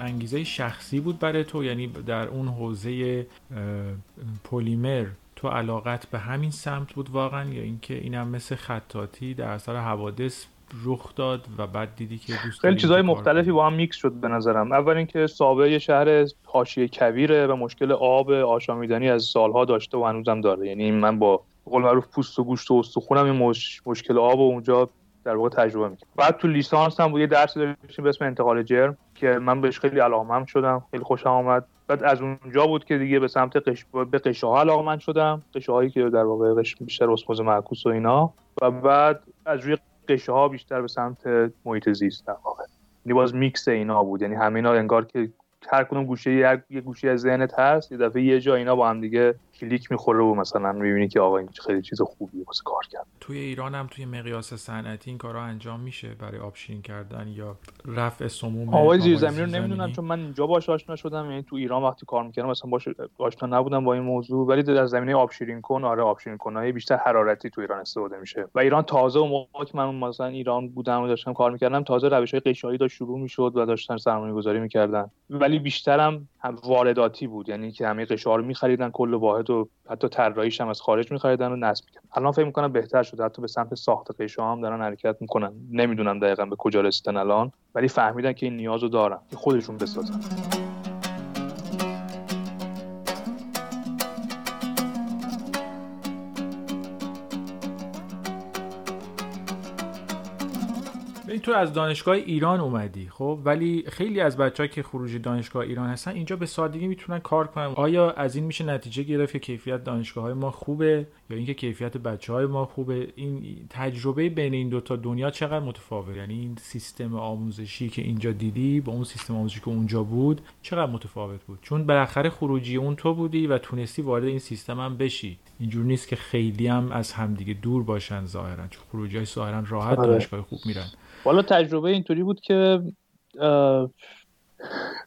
انگیزه شخصی بود برای تو یعنی در اون حوزه پلیمر تو علاقت به همین سمت بود واقعا یا اینکه اینم مثل خطاطی در اثر حوادث رخ داد و بعد دیدی که دوست خیلی چیزهای مختلفی با هم میکس شد به نظرم. اول اینکه سابه یه شهر حاشیه کویره و مشکل آب آشامیدنی از سالها داشته و هنوزم داره. یعنی من با قول معروف پوست و گوشت و استخونم این مش... مشکل آب و اونجا در واقع تجربه می‌کنم. بعد تو لیسانس هم بود یه درسی داشتیم به اسم انتقال جرم که من بهش خیلی علاقمند شدم خیلی خوشم آمد بعد از اونجا بود که دیگه به سمت غش... به غشا ها شدم. غشا هایی که در واقع غش... بیشتر اسموز معکوس و اینا. و بعد از روی غشا ها بیشتر به سمت محیط زیست در واقع. یعنی باز میکس اینا بود. یعنی همه اینا انگار که هر کدوم گوشه یه گوشه از ذهنت هست یه دفعه یه جا اینا با هم دیگه کلیک می‌خوره و مثلا می‌بینی که آقا این خیلی چیز خوبیه واسه کار کرد توی ایران هم توی مقیاس صنعتی این کارا انجام میشه برای آبشین کردن یا رفع سموم آقای زیرزمینی رو نمی‌دونم چون من اینجا باش آشنا شدم یعنی تو ایران وقتی کار می‌کردم مثلا باش آشنا نبودم با این موضوع ولی در زمینه آبشیرین کن آره آبشیرین کنهای بیشتر حرارتی تو ایران استفاده میشه. و ایران تازه و موقع که من مثلا ایران بودم و داشتم کار می‌کردم تازه روش های قشایی داشت شروع می‌شد و داشتن سرمایه گذاری می‌کردن. ولی بیشترم هم وارداتی بود. یعنی که همه قشا رو میخریدن کل واحد و حتی طراحیش هم از خارج میخریدن و نصب می‌کردن. الان فکر می‌کنم بهتر شده. حتی به سمت ساخت قشا هم دارن حرکت می‌کنن. نمی‌دونم دقیقا به کجا رسیدن الان ولی فهمیدن که این نیازو دارن. که خودشون بسازن. تو از دانشگاه ایران اومدی خب؟ ولی خیلی از بچه که خروج دانشگاه ایران هستن اینجا به سادگی می‌تونن کار کنن. آیا از این میشه نتیجه گرفت که کیفیت دانشگاه های ما خوبه یا اینکه کیفیت بچه های ما خوبه؟ این تجربه بین این دوتا دنیا چقدر متفاوت؟ یعنی این سیستم آموزشی که اینجا دیدی با اون سیستم آموزشی که اونجا بود چقدر متفاوت بود؟ چون بالاخره خروجی اون تو بودی و تونستی وارد این سیستم هم بشی. اینجور نیست که خیلی هم از همدیگه دور باشن ظاهرا چون خروجی های ظاهرا راحت آره. دانشگاه خوب میرن. والا تجربه اینطوری بود که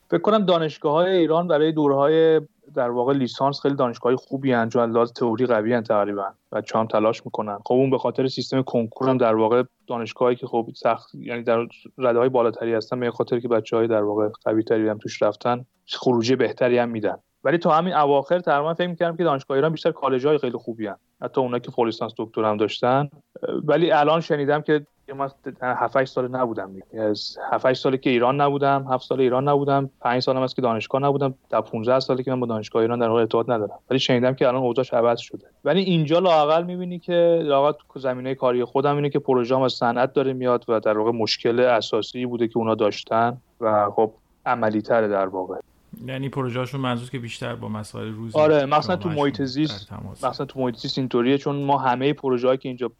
فکر کنم دانشگاه های ایران برای دورهای در واقع لیسانس خیلی دانشگاه خوبی هن چون لحاظ تئوری قوی هن تقریبا و هم تلاش می‌کنن. خب اون به خاطر سیستم کنکور هم در واقع دانشگاهی که خب سخت یعنی در رده های بالاتری هستن به خاطر که بچه های در واقع قوی تری هم توش رفتن خروجی بهتری هم میدن. ولی تا همین اواخر تقریبا فکر می‌کردم که دانشگاه ایران بیشتر کالج های خیلی خوبی هن. حتی اونا که فول دکتر هم داشتن. ولی الان شنیدم که من 7 8 سال نبودم از 7 8 سالی که ایران نبودم 7 سال ایران نبودم 5 سالم است که دانشگاه نبودم تا 15 سالی که من با دانشگاه ایران در واقع ارتباط ندارم. ولی شنیدم که الان اوضاعش عوض شده. ولی اینجا لاقل می‌بینی که لاقل تو زمینه کاری خودم اینه که پروژه از صنعت داره میاد و در واقع مشکل اساسی بوده که اونا داشتن و خب عملی تره در واقع. یعنی پروژهشون منظور که بیشتر با مسائل روزی آره مثلا تو محیط زیست مثلا تو محیط زیست اینطوریه چون ما همه پروژه‌ای که اینجا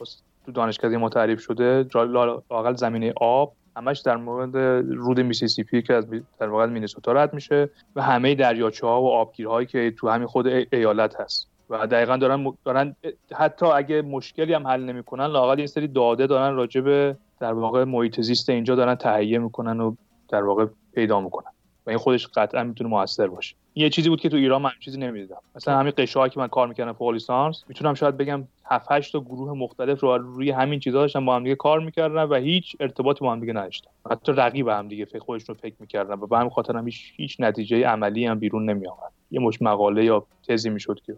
تو دانشکده ما تعریف شده لاقل زمینه آب همش در مورد رود میسیسیپی که از در واقع مینیسوتا رد میشه و همه دریاچه ها و آبگیرهایی که تو همین خود ایالت هست. و دقیقا دارن دارن حتی اگه مشکلی هم حل نمی‌کنن لاقل یه سری داده دارن راجع به در واقع محیط زیست اینجا دارن تهیه می‌کنن و در واقع پیدا می‌کنن. این خودش قطعا می‌تونه موثر باشه. یه چیزی بود که تو ایران من چیزی نمی‌دیدم. مثلا همین قشایی که من کار می‌کردم فوق لیسانس می‌تونم شاید بگم 7 8 تا گروه مختلف رو روی همین چیزا داشتن با هم دیگه کار می‌کردن و هیچ ارتباطی با هم دیگه نداشتن. حتی رقیب هم دیگه فکر خودشون فکر می‌کردن و به همین خاطر هم هیچ, هیچ نتیجه عملی هم بیرون نمی یه مش مقاله یا تزی می‌شد که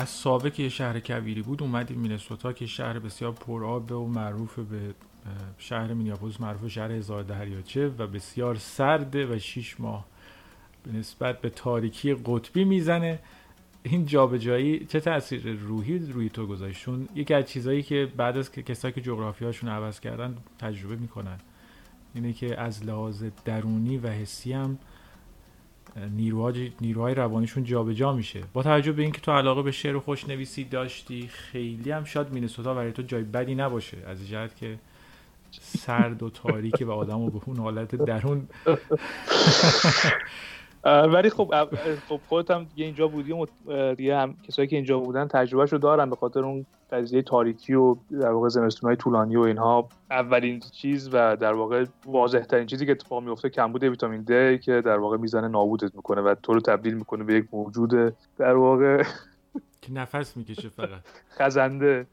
از سابق که شهر کویری بود اومدیم مینسوتا که شهر بسیار پرآب و معروف به شهر مینیاپولیس معروف شهر هزار دریاچه و بسیار سرده و شیش ماه به نسبت به تاریکی قطبی می‌زنه. این جابجایی چه تاثیر روحی روی تو گذاشتون یکی از چیزهایی که بعد از کسایی که جغرافیاشون عوض کردن تجربه می‌کنن اینه که از لحاظ درونی و حسی هم نیروهای, روانیشون جابجا جا میشه. با توجه به اینکه تو علاقه به شعر و خوشنویسی داشتی خیلی هم شاید مینسوتا برای تو جای بدی نباشه. از جهت که سرد و تاریک و آدم و به اون حالت درون ولی خب خب خودت هم دیگه اینجا بودی و دیگه هم کسایی که اینجا بودن تجربهشو دارن به خاطر اون قضیه تاریکی و در واقع های طولانی و اینها. اولین چیز و در واقع واضح ترین چیزی که اتفاق میفته کمبود ویتامین دی که در واقع می‌زنه نابودت می‌کنه و تو رو تبدیل می‌کنه به یک موجود در واقع که نفس می‌کشه فقط. خزنده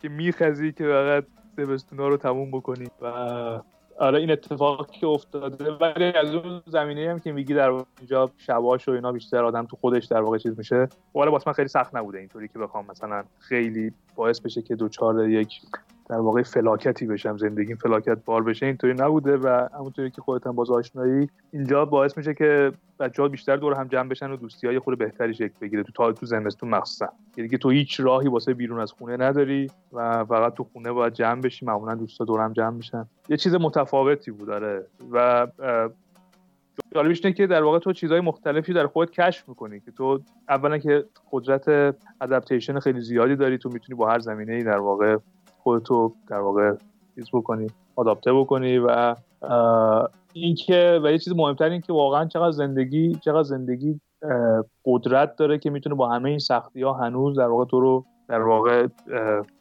که میخزی که فقط زمستونا رو تموم بکنی و آره این اتفاقی که افتاده. ولی از اون زمینه هم که میگی در اینجا شباش و اینا بیشتر آدم تو خودش در واقع چیز میشه. ولی واسه من خیلی سخت نبوده اینطوری که بخوام مثلا خیلی باعث بشه که دوچار یک در واقع فلاکتی بشم زندگیم فلاکت بار بشه اینطوری نبوده و همونطوری که خودت هم باز آشنایی اینجا باعث میشه که بچه ها بیشتر دور هم جمع بشن و دوستی های خود بهتری شکل بگیره. تو تا تو زمستون مخصوصا. یعنی که تو هیچ راهی واسه بیرون از خونه نداری و فقط تو خونه باید جمع بشی معمولا دوستا دور هم جمع بشن. یه چیز متفاوتی بود داره و جالبش اینه که در واقع تو چیزهای مختلفی در خودت کشف می‌کنی که تو اولا که قدرت ادپتیشن خیلی زیادی داری تو می‌تونی با هر زمینه ای در واقع خودتو در واقع چیز بکنی آداپته بکنی و اینکه و یه چیز مهمتر این که واقعا چقدر زندگی چقدر زندگی قدرت داره که می‌تونه با همه این سختی ها هنوز در واقع تو رو در واقع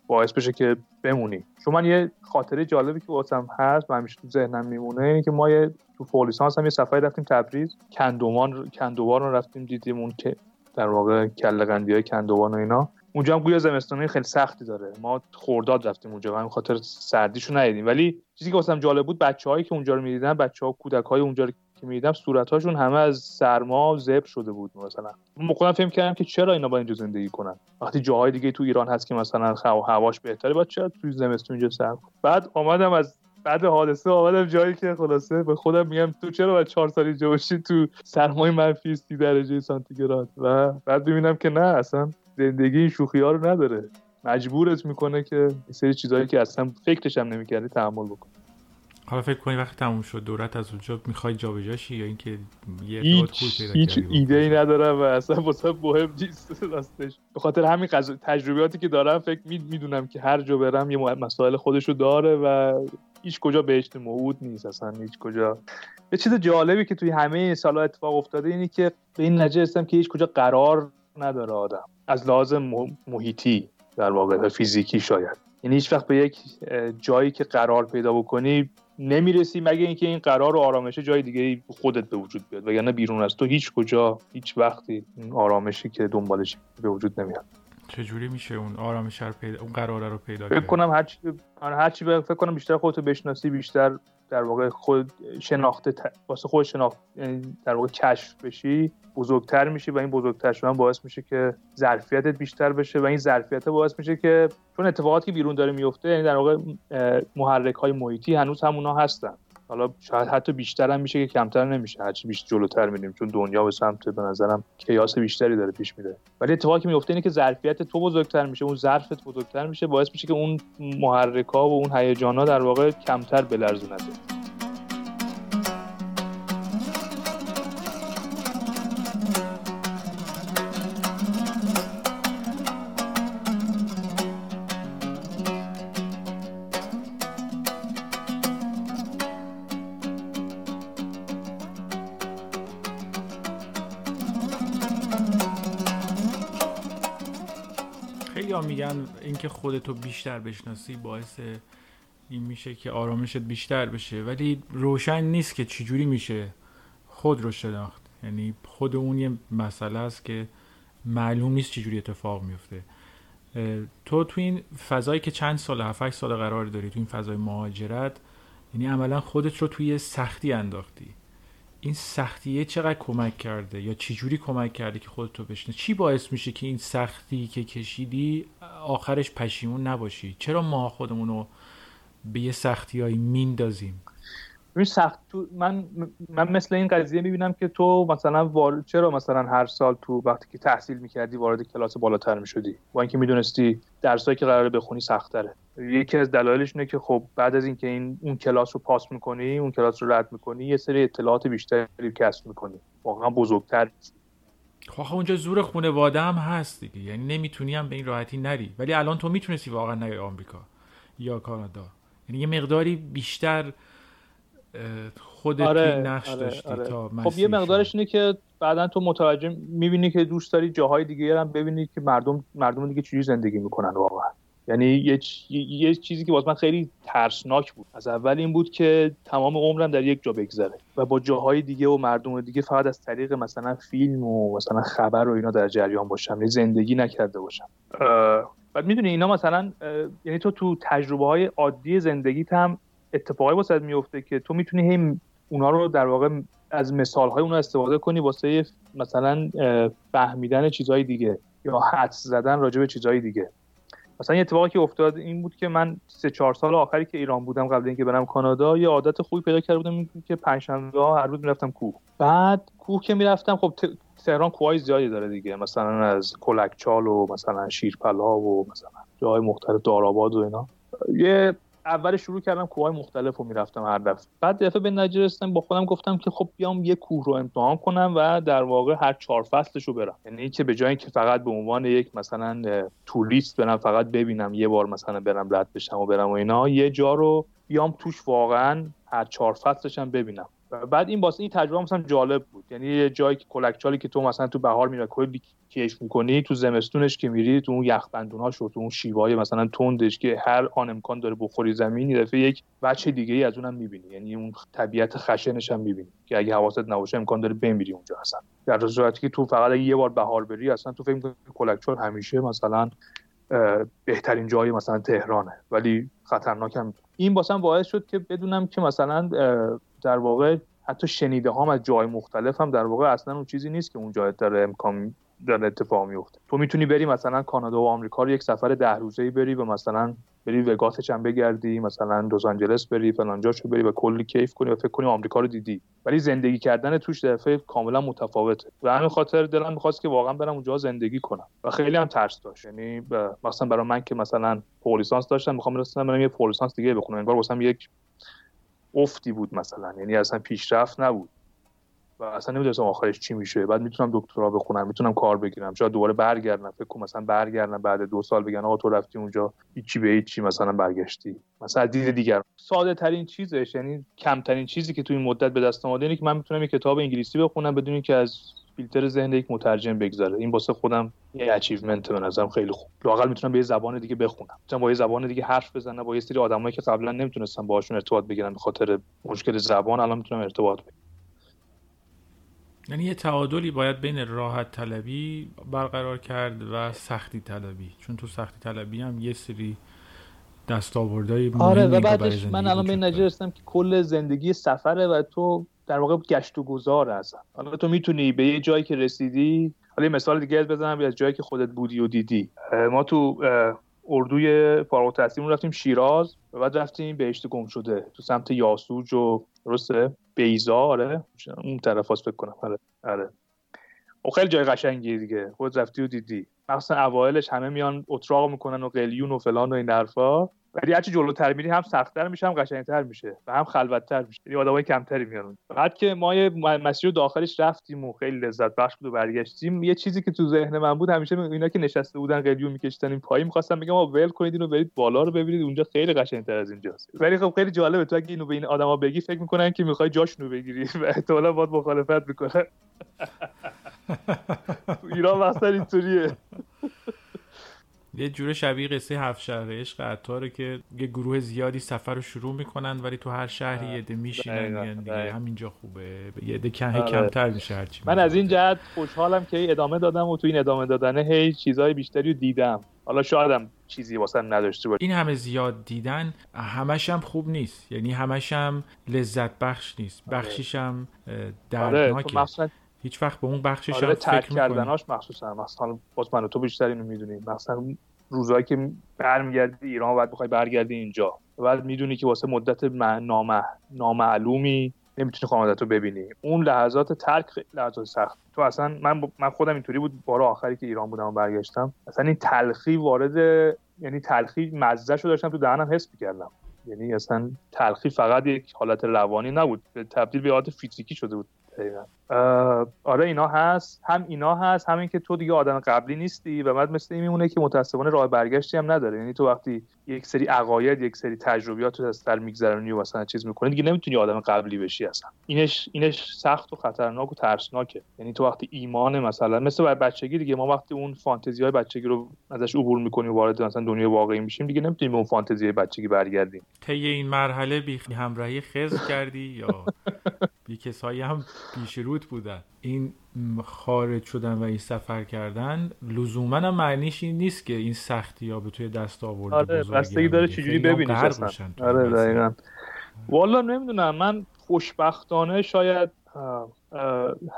باعث بشه که بمونی. چون من یه خاطره جالبی که واسم هست و همیشه تو ذهنم میمونه اینه که ما یه تو فولیسانس هم یه سفری رفتیم تبریز کندوان کندوان رو رفتیم دیدیم اون که در واقع کله قندی های کندوان و اینا. اونجا هم گویا زمستانی خیلی سختی داره. ما خورداد رفتیم اونجا همین خاطر سردیشو ندیدیم. ولی چیزی که واسم جالب بود بچه‌هایی که اونجا رو می‌دیدن بچه‌ها کودک‌های اونجا رو که می‌دیدم صورت‌هاشون همه از سرما زب شده بود مثلا. من خودم فهم کردم که چرا اینا با اینجا زندگی کنن؟ وقتی جاهای دیگه تو ایران هست که مثلا هواش بهتره بعد چرا توی زمستون اینجا سرد بعد آمدم از بعد حادثه آمدم جایی که خلاصه به خودم میگم تو چرا باید چهار سال اینجا باشی تو سرمای منفی 30 درجه سانتیگراد؟ و بعد ببینم که نه اصلا زندگی این شوخی ها رو نداره. مجبورت می‌کنه که سری چیزهایی که اصلا فکرش هم نمی‌کردی تحمل بکنی. حالا فکر کنی وقتی تموم شد دورت از اونجا می‌خوای جابجاشی یا اینکه یه هیچ, هیچ ایده ای ندارم و اصلا واسه مهم نیست راستش. به خاطر همین تجربیاتی که دارم فکر می‌دونم که هر جا برم یه مسائل خودشو داره و هیچ کجا بهشت موعود نیست اصلا هیچ کجا. یه چیز جالبی که توی همه سالها اتفاق افتاده اینه که به این نتیجه رسیدم که هیچ کجا قرار نداره آدم. از لازم محیطی در واقع فیزیکی شاید. یعنی هیچ وقت به یک جایی که قرار پیدا بکنی نمی‌رسی مگه اینکه این قرار و آرامشه جای دیگه خودت به وجود بیاد. وگرنه بیرون از تو هیچ کجا هیچ وقتی این آرامشی که دنبالش به وجود نمیاد. چجوری میشه اون آرامش رو پیدا اون قرار رو پیدا فکر کنم هر چی آره، هر چی فکر کنم بیشتر خودتو بشناسی بیشتر در واقع خود شناخته واسه خود شناخت یعنی در واقع کشف بشی بزرگتر میشی و این بزرگتر شدن باعث میشه که ظرفیتت بیشتر بشه و این ظرفیت باعث میشه که چون اتفاقاتی که بیرون داره میفته یعنی در واقع محرک های محیطی هنوز همونا هستن. حالا شاید حتی بیشتر هم میشه که کمتر نمیشه. هرچی بیشتر جلوتر میریم چون دنیا به سمت به نظرم کیاس بیشتری داره پیش میره. ولی اتفاقی که میفته اینه که ظرفیت تو بزرگتر میشه اون ظرفت بزرگتر میشه باعث میشه که اون محرک ها و اون هیجان ها در واقع کمتر بلرزونه اینکه خودتو بیشتر بشناسی باعث این میشه که آرامشت بیشتر بشه. ولی روشن نیست که چجوری میشه خود رو شناخت. یعنی خود اون یه مسئله است که معلوم نیست چجوری اتفاق میفته. تو تو این فضایی که چند سال 7 سال قرار داری تو این فضای مهاجرت یعنی عملا خودت رو توی سختی انداختی. این سختیه چقدر کمک کرده یا چجوری کمک کرده که خودتو بشنه چی باعث میشه که این سختی که کشیدی آخرش پشیمون نباشی؟ چرا ما خودمون رو به یه سختی هایی میندازیم سخت تو من من مثل این قضیه می‌بینم که تو مثلا وارد چرا مثلا هر سال تو وقتی که تحصیل می‌کردی وارد کلاس بالاتر می‌شدی؟ با اینکه می‌دونستی درسایی که قراره بخونی سختره. یکی از دلایلش اینه که خب بعد از اینکه این اون کلاس رو پاس می‌کنی اون کلاس رو رد می‌کنی یه سری اطلاعات بیشتری کسب می‌کنی. واقعا بزرگتر خب اونجا زور خانواده هم هست دیگه. یعنی نمی‌تونی هم به این راحتی نری. ولی الان تو می‌تونستی واقعا نری آمریکا یا کانادا. یعنی یه مقداری بیشتر خودت آره، نقش آره، داشتی آره. تا خب یه مقدارش اینه که بعدا تو متوجه می‌بینی که دوست داری جاهای دیگه هم ببینی که مردم مردم دیگه چجوری زندگی می‌کنن واقعا. یعنی یه, یه چیزی که باز من خیلی ترسناک بود. از اول این بود که تمام عمرم در یک جا بگذره و با جاهای دیگه و مردم دیگه فقط از طریق مثلا فیلم و مثلا خبر و اینا در جریان باشم یعنی زندگی نکرده باشم. بعد می‌دونی اینا مثلا یعنی تو تو تجربه های عادی زندگیت هم اتفاقی واسه میفته که تو می‌تونی هی اونا رو در واقع از مثال های اونا استفاده کنی واسه مثلا فهمیدن چیزهای دیگه یا حدس زدن راجع به چیزهای دیگه. مثلا یه اتفاقی که افتاد این بود که من سه چهار سال آخری که ایران بودم قبل اینکه برم کانادا یه عادت خوبی پیدا کرده بودم که پنجشنبه ها هر روز می‌رفتم کوه. بعد کوه که می‌رفتم خب تهران کوههای زیادی داره دیگه. مثلا از کلکچال و مثلا شیرپلا و مثلا جاهای مختلف داراباد و اینا. یه اول شروع کردم کوههای مختلف رو می‌رفتم هر دفعه. بعد دفعه به رسیدم با خودم گفتم که خب بیام یه کوه رو امتحان کنم و در واقع هر چهار فصلش رو برم. یعنی که به جای که فقط به عنوان یک مثلا توریست برم فقط ببینم یه بار مثلا برم رد بشم و برم و اینا یه جا رو بیام توش واقعا هر چهار فصلش هم ببینم. بعد این واسه این تجربه مثلا جالب بود. یعنی یه جایی که کلکچالی که تو مثلا تو بهار میره کلی کیف می‌کنی تو زمستونش که میری تو اون یخبندوناش و تو اون شیوای مثلا تندش که هر آن امکان داره بخوری زمین دفعه یک بچه دیگه ای از اونم می‌بینی. یعنی اون طبیعت خشنش هم می‌بینی که اگه حواست نباشه امکان داره بمیری اونجا اصلا. در صورتی که تو فقط اگه یه بار بهار بری اصلا تو فکر می‌کنی کلکچال همیشه مثلا بهترین جایی مثلا تهرانه. ولی خطرناک هم این باسم باعث شد که بدونم که مثلا در واقع حتی شنیده هم از جای مختلف هم در واقع اصلا اون چیزی نیست که اون جای داره امکان داره اتفاق میفته. تو می‌تونی بری مثلا کانادا و آمریکا رو یک سفر ده روزه ای بری و مثلا بری وگاسش هم بگردی مثلا لس آنجلس بری فلان جاشو بری و کلی کیف کنی و فکر کنی آمریکا رو دیدی. ولی زندگی کردن توش دفعه کاملا متفاوته. و همین خاطر دلم می‌خواست که واقعا برم اونجا زندگی کنم. و خیلی هم ترس داشت. یعنی مثلا برای من که مثلا پولیسانس داشتم می‌خوام برسم برم یه پولیسانس دیگه بخونم. انگار واسم یک افتی بود مثلا. یعنی اصلا پیشرفت نبود. و اصلا نمی‌دونستم آخرش چی میشه. بعد می‌تونم دکترا بخونم می‌تونم کار بگیرم. شاید دوباره برگردم. فکر کنم مثلا برگردم بعد دو سال بگن آقا تو رفتی اونجا. هیچی به هیچی مثلا برگشتی. مثلا دید دیگر. ساده ترین چیزش یعنی کمترین چیزی که تو این مدت به دست اومده اینه که من می‌تونم یه کتاب انگلیسی بخونم بدون اینکه از فیلتر ذهن یک مترجم بگذره. این واسه خودم یه achievement به نظرم خیلی خوب. لاقل می‌تونم به یه زبان دیگه بخونم. می‌تونم با یه زبان دیگه حرف بزنم با یه سری آدمایی که قبلا نمی‌تونستم باهاشون ارتباط بگیرم به خاطر مشکل زبان الان می‌تونم ارتباط بگیرم. یعنی یه تعادلی باید بین راحت طلبی برقرار کرد و سختی طلبی. چون تو سختی طلبی هم یه سری دستاوردهای آره و بعدش من الان به نجرستم که کل زندگی سفره و تو در واقع گشت و گذار هستن. حالا تو می‌تونی به یه جایی که رسیدی حالا یه مثال دیگه بزنم از جایی که خودت بودی و دیدی. ما تو اردوی فارغ التحصیل رفتیم شیراز و بعد رفتیم بهشت گم شده. تو سمت یاسوج و درسته؟ بیزا آره. اون طرف فکر کنم. آره آره. و خیلی جای قشنگیه دیگه. خود رفتی و دیدی. مثلا اوایلش همه میان اتراق می‌کنن و قلیون و فلان و این حرفا. ولی هرچی جلوتر میری هم سختتر میشه هم قشنگتر میشه و هم خلوتتر میشه. یعنی آدمای کمتری میان بعد که ما یه مسیر داخلش رفتیم و خیلی لذت بخش بود و برگشتیم یه چیزی که تو ذهن من بود همیشه اینا که نشسته بودن قلیون میکشتن این پایین می‌خواستم بگم ول کنید اینو برید بالا رو ببینید اونجا خیلی قشنگتر از اینجاست. ولی خب خیلی جالبه تو اگه اینو به این آدما بگی فکر می‌کنن که می‌خوای جاشونو بگیری و احتمالاً باید مخالفت می‌کنه ایران مثلا اینطوریه. یه جور شبیه قصه هفت شهر عشق عطاره که یه گروه زیادی سفر رو شروع می‌کنن ولی تو هر شهری یه ده میشینن دیگه همینجا خوبه. یه ده کم آره. کمتر میشه هرچی من از این جهت خوشحالم که ادامه دادم و تو این ادامه دادنه هی چیزهای بیشتری رو دیدم. حالا شایدم چیزی واسه نداشته باشه. این همه زیاد دیدن همش هم خوب نیست. یعنی همش هم لذت بخش نیست. بخشیش هم دردناکه. آره. هیچ وقت به اون بخشش آره ترک کردناش مخصوصا. مثلا باز من تو بیشتر اینو می‌دونی مثلا روزایی که برمیگردی ایران بعد بخوای برگردی اینجا. بعد می‌دونی که واسه مدت نامع... نامعلومی نمی‌تونی خانوادت رو ببینی. اون لحظات ترک خیلی لحظات سخت. تو اصلا من من خودم اینطوری بود بار آخری که ایران بودم و برگشتم. اصلا این تلخی وارد یعنی تلخی مزه رو داشتم تو دهنم حس می‌کردم. یعنی اصلا تلخی فقط یک حالت روانی نبود. تبدیل به حالت فیزیکی شده بود. آره اینا هست. هم اینا هست همین که تو دیگه آدم قبلی نیستی و بعد مثل این میمونه که متاسفانه راه برگشتی هم نداره. یعنی تو وقتی یک سری عقاید یک سری تجربیات رو از سر میگذرونی و مثلا چیز می‌کنی دیگه نمی‌تونی آدم قبلی بشی اصلا. اینش اینش سخت و خطرناک و ترسناکه. یعنی تو وقتی ایمان مثلا مثل بر بچگی دیگه ما وقتی اون فانتزی های بچگی رو ازش عبور می‌کنیم وارد مثلا دنیای واقعی میشیم دیگه نمی‌تونیم به اون فانتزی بچگی برگردیم. طی این مرحله بی همراهی خز کردی یا بی کسایی هم بودن. این خارج شدن و این سفر کردن لزوما هم معنیش این نیست که این سختی ها به توی دست آورده آره بستگی داره چجوری ببینی آره دقیقا. والا نمی‌دونم من خوشبختانه شاید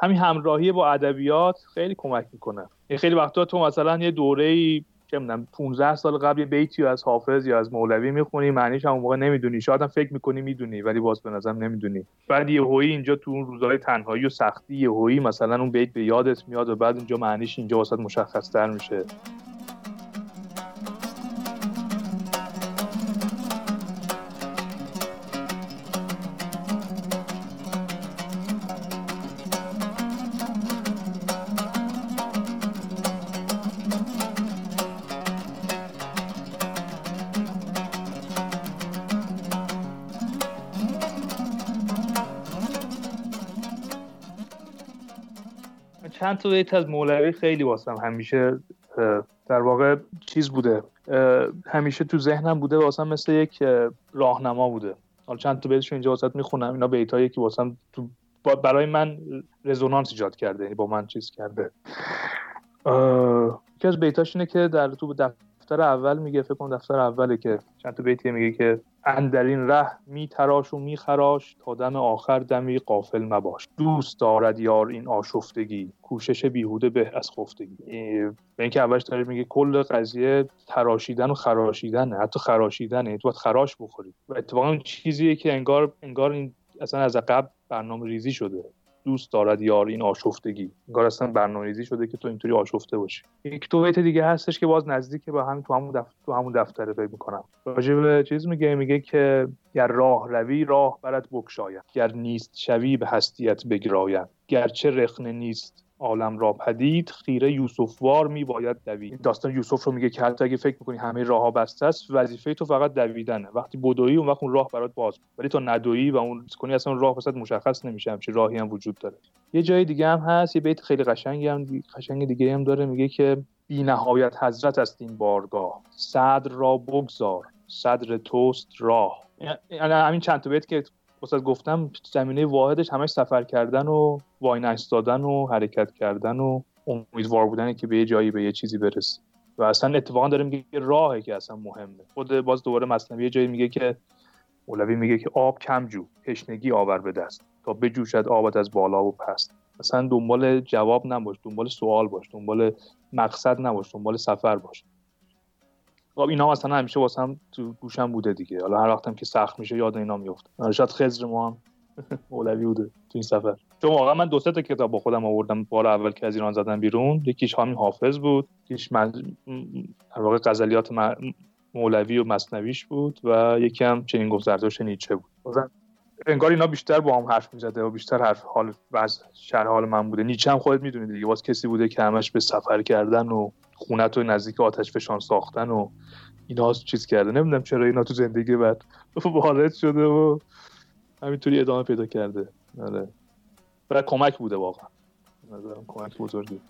همین همراهی با ادبیات خیلی کمک می‌کنه. خیلی وقتا تو مثلا یه دوره چه می‌دونم 15 سال قبل یه بیتی از حافظ یا از مولوی می‌خونی معنیش هم موقع نمی‌دونی. شاید هم فکر می‌کنی می‌دونی ولی باز به نظرم نمی‌دونی. بعد یه هویی اینجا تو اون روزهای تنهایی و سختی یه هویی مثلا اون بیت به یادت میاد و بعد اینجا معنیش اینجا واسه مشخص تر میشه. تا بیت از مولوی خیلی واسم همیشه در واقع چیز بوده. همیشه تو ذهنم بوده واسم مثل یک راهنما بوده. حالا چند تا بیتشو اینجا واسط می‌خونم. اینا بیتایی که واسم تو برای من رزونانس ایجاد کرده یعنی با من چیز کرده. یکی از بیتاش اینه که در تو دفتر اول میگه فکر کنم دفتر اوله که چند تا بیتی میگه که اندر این ره می تراش و می خراش تا دم آخر دمی قافل مباش. دوست دارد یار این آشفتگی کوشش بیهوده به از خفتگی. به اینکه اولش داره میگه کل قضیه تراشیدن و خراشیدنه حتی خراشیدنه. تو باید خراش بخوری. و اتفاقا چیزیه که انگار انگار این اصلا از قبل برنامه ریزی شده. دوست دارد یار این آشفتگی. انگار اصلا برنامه‌ریزی شده که تو اینطوری آشفته باشی. یک دو بیت دیگه هستش که باز نزدیک به همین تو همون دفتر تو همون دفتره فکر می‌کنم. راجع به چیز میگه میگه که گر راه روی راه برات بکشاید گر نیست شوی به هستیت بگراید. گرچه رخنه نیست. عالم را پدید خیره یوسف وار می باید دوید. داستان یوسف رو میگه که حتی اگه فکر می‌کنی همه راه بسته است وظیفه تو فقط دویدنه. وقتی بدویی اون وقت اون راه برات باز ولی تو ندویی و اون کنی اصلا راه واسط مشخص نمیشه. همچین راهی هم وجود داره. یه جای دیگه هم هست یه بیت خیلی قشنگی هم قشنگ دیگه هم داره. میگه که بی نهایت حضرت است این بارگاه. صدر را بگذار. صدر توست راه. یعنی همین چند تا بیت که واسه گفتم زمینه واحدش همش سفر کردن و وای ایستادن و حرکت کردن و امیدوار بودن که به یه جایی به یه چیزی برسی و اصلا اتفاقا داره میگه راهه که اصلا مهمه. خود باز دوباره مصنوی جایی میگه که مولوی میگه که آب کم جو تشنگی آور به دست. تا بجوشد آبت از بالا و پست اصلا دنبال جواب نباش دنبال سوال باش دنبال مقصد نباش دنبال سفر باش. خب اینا مثلا همیشه واسم تو گوشم بوده دیگه. حالا هر وقتم که سخت میشه یاد اینا میفته. آره، شاید خزر ما هم مولوی بوده تو این سفر. چون واقعا من دو سه تا کتاب با خودم آوردم بار اول که از ایران زدم بیرون. یکیش همین حافظ بود. یکیش من در واقع غزلیات مولوی و مصنویش بود و یکی هم چنین گفت زرتشت نیچه بود. انگار اینا بیشتر با هم حرف می‌زده و بیشتر حرف حال وضع شهر حال من بوده. نیچه هم خودت می‌دونید دیگه. باز کسی بوده که همش به سفر کردن و خونت و نزدیک آتش فشان ساختن و اینا چیز کرده. نمی‌دونم چرا اینا تو زندگی بعد وارد شده و همینطوری ادامه پیدا کرده. آره. برای کمک بوده واقعا. کمک بزرگی.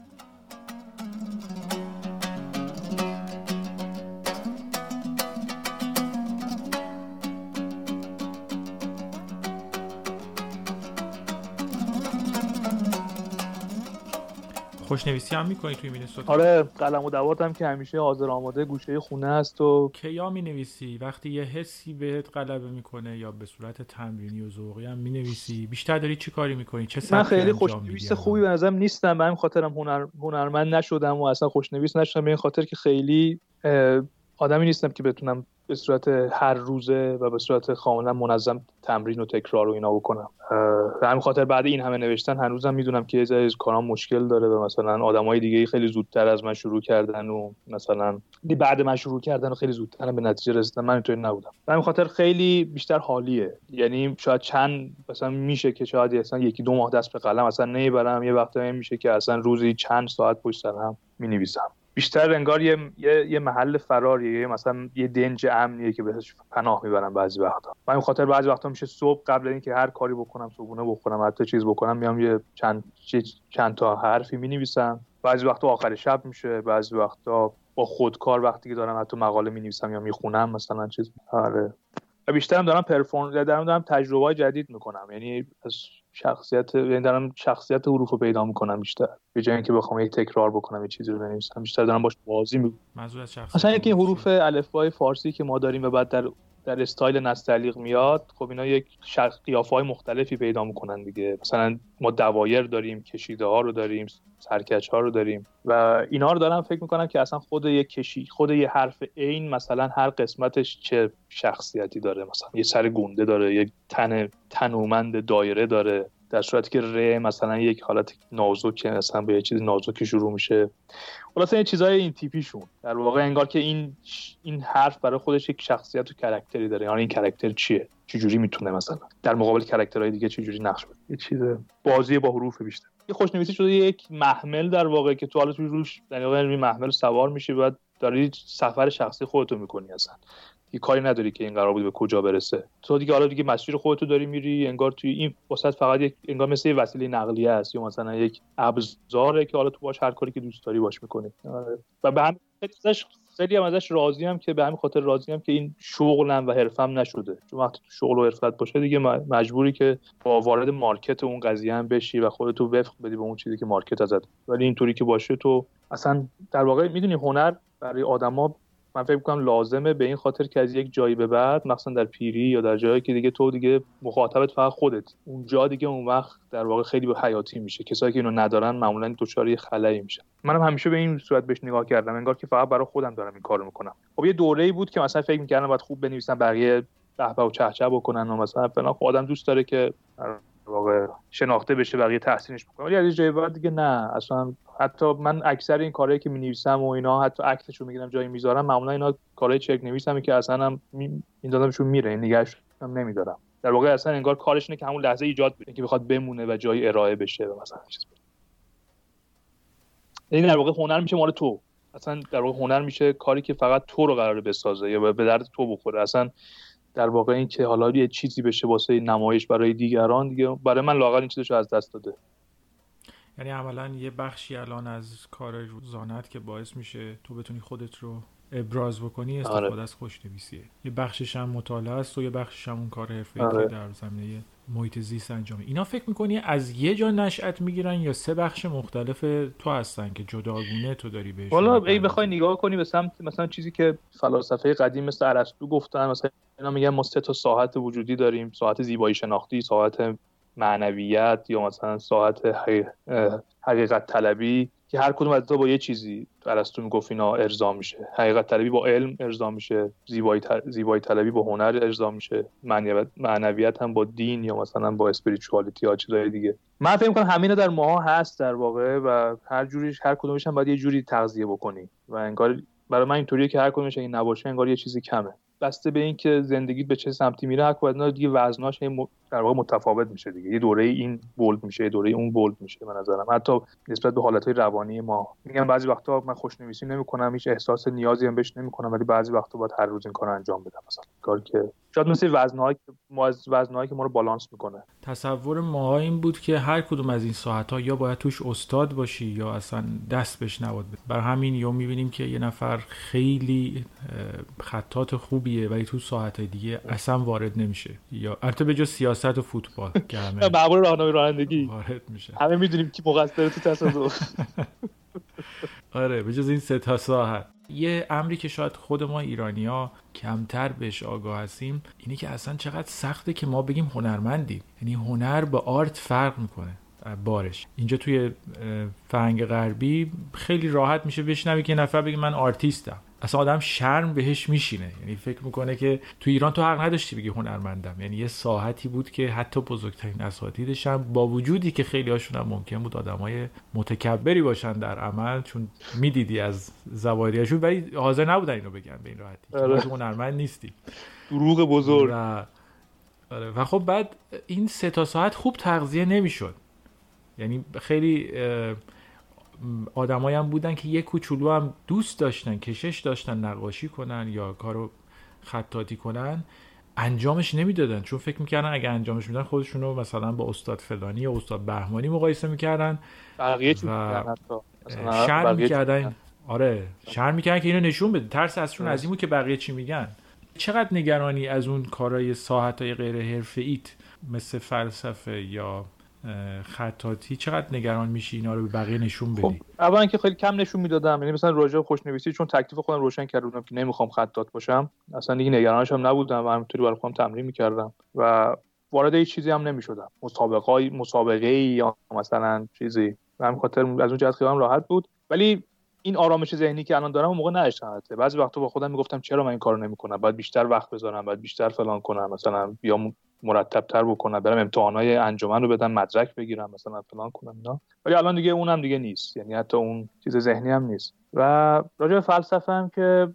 خوشنویسی هم می‌کنی توی مینسوتا؟ آره قلم و دواتم که همیشه حاضر آماده گوشه خونه است و کیا می‌نویسی؟ وقتی یه حسی بهت غلبه می‌کنه یا به صورت تمرینی و ذوقی هم می‌نویسی بیشتر داری چی کاری می‌کنی؟ چه من خیلی خوشنویس خوبی به نظرم نیستم به خاطرم هنر... هنرمند نشدم و اصلا خوشنویس نشدم به این خاطر که خیلی آدمی نیستم که بتونم به صورت هر روزه و به صورت کاملا منظم تمرین و تکرار و اینا بکنم. به همین خاطر بعد این همه نوشتن هنوزم می‌دونم که از کارام مشکل داره و مثلا آدمای دیگه خیلی زودتر از من شروع کردن و مثلا بعد من شروع کردن و خیلی زودتر به نتیجه رسیدن من اینطوری نبودم. به همین خاطر خیلی بیشتر حالیه. یعنی شاید چند مثلا میشه که شاید اصلا یکی دو ماه دست به قلم اصلا نمی‌برم یه وقتایی میشه که اصلا روزی چند ساعت پشت سر هم می‌نویسم. بیشتر انگار یه, یه, محل فراریه یه مثلا یه دنج امنیه که بهش پناه می‌برم بعضی وقتا. من این خاطر بعضی وقتا میشه صبح قبل اینکه هر کاری بکنم صبحونه بخورم حتی چیز بکنم میام یه چند چند تا حرفی می‌نویسم. بعضی وقتا آخر شب میشه بعضی وقتا با خودکار وقتی که دارم حتی مقاله می‌نویسم یا می‌خونم مثلا چیز آره. بیشترم دارم پرفورم دارم دارم تجربه جدید می‌کنم. یعنی از شخصیت یعنی دارم شخصیت حروف رو پیدا می‌کنم بیشتر. به جای اینکه بخوام یک تکرار بکنم یه چیزی رو بنویسم بیشتر دارم باش بازی می‌کنم. منظور از شخصیت مثلا یکی حروف الفبای فارسی که ما داریم و بعد در در استایل نستعلیق میاد خب اینا یک قیافه های مختلفی پیدا می‌کنن دیگه. مثلا ما دوایر داریم کشیده ها رو داریم سرکچ ها رو داریم. و اینا رو دارم فکر می‌کنم که اصلا خود یک کشی خود یه حرف عین مثلا هر قسمتش چه شخصیتی داره. مثلا یه سر گونده داره یک تن تنومند دایره داره. در صورتی که ر مثلا یک حالت نازک مثلا به یه چیز نازکی شروع میشه. خلاصه این چیزای این تیپیشون. در واقع انگار که این این حرف برای خودش یک شخصیت و character ی داره. یعنی این character چیه؟ چجوری می‌تونه مثلا؟ در مقابل character های دیگه چجوری نقش بده؟ یه چیز بازی با حروف بیشتر. یه خوشنویسی شده یک محمل در واقع که تو حالا توی روش در واقع محمل سوار میشی بعد داری سفر شخصی خودتو می‌کنی اصلا. کاری نداری که این قرار بود به کجا برسه. تو دیگه حالا دیگه مسیر خودتو داری میری انگار توی این وسط فقط یک انگار مثل یه وسیله نقلیه است یا مثلا یک ابزاره که حالا تو باش هر کاری که دوست داری باش می‌کنی. و به همین خیلی هم ازش راضی هم که به همین خاطر راضی هم که این شغلم و حرفم نشده. چون وقتی تو شغل و حرفت باشه دیگه مجبوری که با وارد مارکت اون قضیه هم بشی و خودتو وفق بدی به اون چیزی که مارکت ازت. ولی اینطوری که باشه تو اصلا در واقع می‌دونی هنر برای آدما من فکر می‌کنم لازمه به این خاطر که از یک جایی به بعد مثلا در پیری یا در جایی که دیگه تو دیگه مخاطبت فقط خودت اونجا دیگه اون وقت در واقع خیلی به حیاتی میشه. کسایی که اینو ندارن معمولا دچار خلایی میشن. منم همیشه به این صورت بهش نگاه کردم انگار که فقط برای خودم دارم این کارو می‌کنم. خب یه دوره‌ای بود که مثلا فکر می‌کردم باید خوب بنویسم بقیه به و چهچه بکنن و مثلا فلان. خب آدم دوست داره که واقع شناخته بشه بقیه تحسینش بکنه. ولی از جای بعد دیگه نه. اصلا حتی من اکثر این کارهایی که می نویسم و اینا حتی عکسشو می‌گیرم جایی می‌ذارم معمولا اینا کارهای چک نویسم که اصلا هم می... این دادمشون میره. این نگهش هم نمیدارم. در واقع اصلا انگار کارش اینه که همون لحظه ایجاد بشه که بخواد بمونه و جایی ارائه بشه و مثلا چیز این در واقع هنر میشه مال تو. اصلا در واقع هنر میشه کاری که فقط تو رو قراره بسازه یا به درد تو بخوره. اصلا در واقع این که حالا یه چیزی بشه واسه نمایش برای دیگران دیگه برای من لاقل این چیزشو از دست داده یعنی عملا یه بخشی الان از کار روزانت که باعث میشه تو بتونی خودت رو ابراز بکنی استفاده آره. از خوشنویسیه یه بخشش هم مطالعه است و یه بخشش هم اون کار حرفه‌ای آره. در زمینه محیط زیست انجامه. اینا فکر می‌کنی از یه جا نشأت می‌گیرن یا سه بخش مختلف تو هستن که جداگونه تو داری بهش حالا ای بخوای نگاه کنی به سمت مثلا چیزی که فلاسفه قدیم مثل ارسطو گفتن مثلا اینا میگن ما سه تا ساحت وجودی داریم ساحت زیبایی شناختی ساحت معنویت یا مثلا ساعت حقیقت طلبی. که هر کدوم از با یه چیزی ارسطو می‌گفت اینا ارضا میشه. حقیقت طلبی با علم ارضا میشه. زیبایی, زیبایی طلبی با هنر ارضا میشه. معنویت هم با دین یا مثلا با اسپریچوالیتی یا چیزای دیگه. من فکر می‌کنم همینا در ماها هست در واقع و هر جوریش هر کدومش هم باید یه جوری تغذیه بکنی. و انگار برای من اینطوریه که هر کدومش این نباشه انگار یه چیزی کمه. بسته به اینکه زندگی به چه سمتی میره هر کدوم دیگه وزناش در واقع متفاوت میشه دیگه. یه دوره این بولد میشه یه دوره اون بولد میشه به نظرم. حتی نسبت به حالت روانی ما. میگم بعضی وقتا من خوشنویسی نمی‌کنم هیچ احساس نیازی هم بهش نمی‌کنم ولی بعضی وقتا باید هر روز این کار انجام بدم. مثلا کاری که شاید مثل وزنهایی که ما از وزنهایی که ما رو بالانس می‌کنه. تصور ما این بود که هر کدوم از این ساعت ها یا باید توش استاد باشی یا اصلا دست بهش نباد بر همین یا می‌بینیم که یه نفر خیلی خطات خوبیه ولی تو ساعت های دیگه اصلا وارد نمیشه. یا البته به جز سیاست و فوتبال که همه معمول راهنمایی رانندگی. وارد میشه. همه می‌دونیم کی مقصر تو تصادف. آره به جز این سه تا ساعت یه امری که شاید خود ما ایرانیا کمتر بهش آگاه هستیم اینه که اصلا چقدر سخته که ما بگیم هنرمندیم. یعنی هنر با آرت فرق می‌کنه بارش. اینجا توی فرهنگ غربی خیلی راحت میشه بشنوی که نفر بگه من آرتیستم. اصلا آدم شرم بهش میشینه. یعنی فکر می‌کنه که تو ایران تو حق نداشتی بگی هنرمندم. یعنی یه ساحتی بود که حتی بزرگترین اساتیدش هم با وجودی که خیلی هاشون هم ممکن بود آدمای متکبری باشن در عمل چون می‌دیدی از زوایریشون ولی حاضر نبودن اینو بگن به این راحتی. آره. هنرمند نیستی. دروغ بزرگ. و, آره. و خب بعد این سه تا ساعت خوب تغذیه نمی‌شد. یعنی خیلی آدمایی هم بودن که یه کوچولو هم دوست داشتن کشش داشتن نقاشی کنن یا کارو خطاطی کنن انجامش نمی‌دادن. چون فکر می‌کردن اگه انجامش میدن خودشون رو مثلا با استاد فلانی یا استاد بهمانی مقایسه می‌کردن بقیه و شرم می‌کردن. آره شرم می‌کردن که اینو نشون بده. ترس ازشون از این بود که بقیه چی میگن. چقدر نگرانی از اون کارهای ساحت های غیر حرفه ایت مثل فلسفه یا خطاطی چقدر نگران میشی اینا رو به بقیه نشون بدی؟ خب اولا که خیلی کم نشون می‌دادم. یعنی مثلا راجع خوشنویسی چون تکلیف خودم روشن کردم که نمی‌خوام خطاط باشم. اصلا دیگه نگرانش هم نبودم و همینطوری برای خودم تمرین می‌کردم و وارد هیچ چیزی هم نمی‌شدم. مسابقه مسابقه یا مثلا چیزی. و همین خاطر از اون جهت خیلی راحت بود. ولی این آرامش ذهنی که الان دارم اون موقع نداشتم بعضی وقتا با خودم می‌گفتم چرا من این کارو نمی‌کنم؟ باید بیشتر وقت بذارم باید بیشتر فلان کنم مثلا یا مرتب تر بکنم برم امتحانای انجمن رو بدم مدرک بگیرم مثلا فلان کنم اینا. ولی الان دیگه اونم دیگه نیست یعنی حتی اون چیز ذهنی هم نیست. و راجع به فلسفه هم که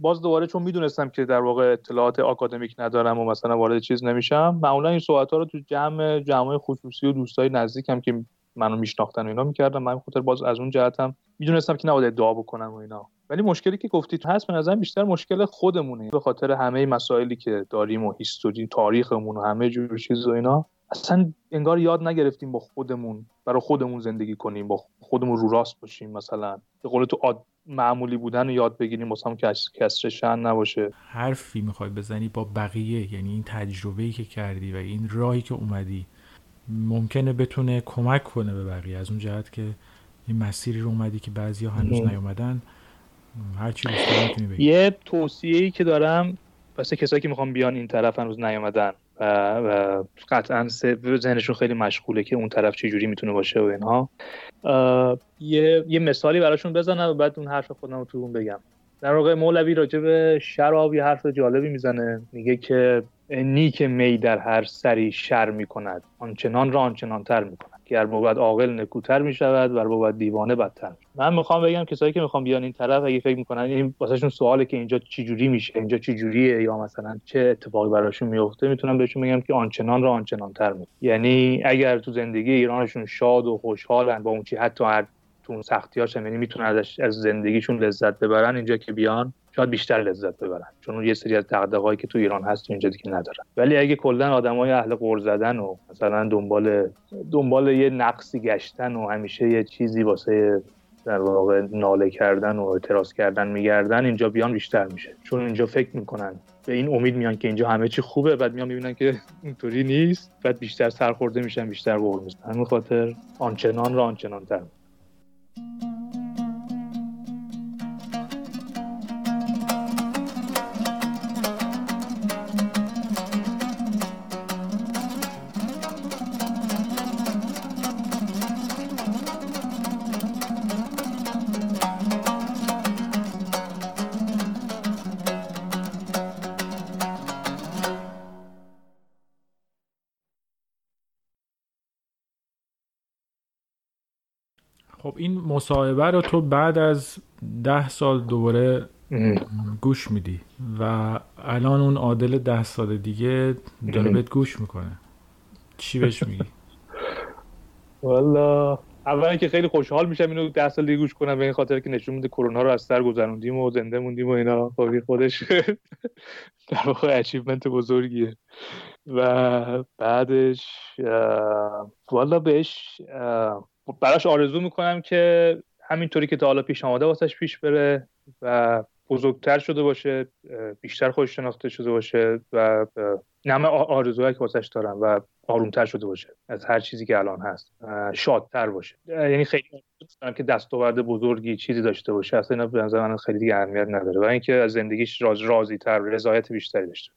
باز دوباره چون می‌دونستم که در واقع اطلاعات آکادمیک ندارم و مثلا وارد چیز نمیشم معمولا این صحبت ها رو تو جمع جمع خصوصی و دوستای نزدیکم که منو میشناختن و اینا می‌کردم من خاطر باز از اون جهتم می‌دونستم که نباید ادعا بکنم و اینا. ولی مشکلی که گفتید هست به نظر بیشتر مشکل خودمونه. به خاطر همه مسائلی که داریم و هیستوری تاریخمون و همه جور چیز و اینا اصلا انگار یاد نگرفتیم با خودمون برای خودمون زندگی کنیم با خودمون رو راست باشیم مثلا. به قول تو آد... معمولی بودن رو یاد بگیریم واسه که کسر شن نباشه. حرفی می‌خوای بزنی با بقیه یعنی این تجربه ای که کردی و این راهی که اومدی ممکنه بتونه کمک کنه به بقیه. از اون جهت که این مسیری رو اومدی که بعضی ها هنوز نیومدن هر چی یه توصیه ای که دارم واسه کسایی که می‌خوام بیان این طرف هنوز نیومدن و, و قطعا ذهنشون خیلی مشغوله که اون طرف چه جوری می‌تونه باشه و اینها. یه،, یه مثالی براشون بزنم و بعد اون حرف خودم رو تو اون بگم. در واقع مولوی راجع به شراب یه حرف جالبی می‌زنه. میگه که نیک می در هر سری شر می‌کند آنچنان را آنچنان تر می‌کند گر بود عاقل نکوتر می شود و بود دیوانه بدتر من می‌خوام بگم کسایی که می‌خوام بیان این طرف اگه فکر می‌کنن این واسهشون سواله که اینجا چی جوری میشه اینجا چی جوریه یا مثلا چه اتفاقی براشون میفته می‌تونم بهشون بگم که آنچنان را آنچنان تر می یعنی اگر تو زندگی ایرانشون شاد و خوشحالن با اون چی حتی هر تو اون سختیاش یعنی می‌تونن از زندگیشون لذت ببرن. اینجا که بیان شاید بیشتر لذت ببرن. چون یه سری از دغدغه‌هایی که تو ایران هست اینجا دیگه ندارن. ولی اگه کلا آدمای اهل قرض زدن و مثلا دنبال دنبال یه نقصی گشتن و همیشه یه چیزی واسه در واقع ناله کردن و اعتراض کردن میگردن اینجا بیان بیشتر میشه. چون اینجا فکر می‌کنن به این امید میان که اینجا همه چی خوبه بعد میان می‌بینن که اینطوری نیست. بعد بیشتر سرخورده میشن بیشتر بغض می‌زنن. همین خاطر آنچنان را آنچنان تر این مصاحبه رو تو بعد از ده سال دوباره گوش میدی و الان اون عادل ده سال دیگه داره بهت گوش می‌کنه. چی بهش میگی؟ والا اولا که خیلی خوشحال میشم اینو ده سال دیگه گوش کنم به این خاطر که نشون میده کرونا رو از سر گذروندیم و زنده موندیم و اینا. خب خودش در واقع اچیومنت بزرگیه. و بعدش والا بهش براش آرزو می‌کنم که همینطوری که تا حالا پیش آمده واسش پیش بره و بزرگتر شده باشه بیشتر خودش شناخته شده باشه و نمه آرزوهایی که واسش دارم و آرومتر شده باشه از هر چیزی که الان هست شادتر باشه. یعنی خیلی دوست که دستاورد بزرگی چیزی داشته باشه اصلا اینا به نظر من خیلی دیگه اهمیت نداره و اینکه از زندگیش راز راضی تر رضایت بیشتری داشته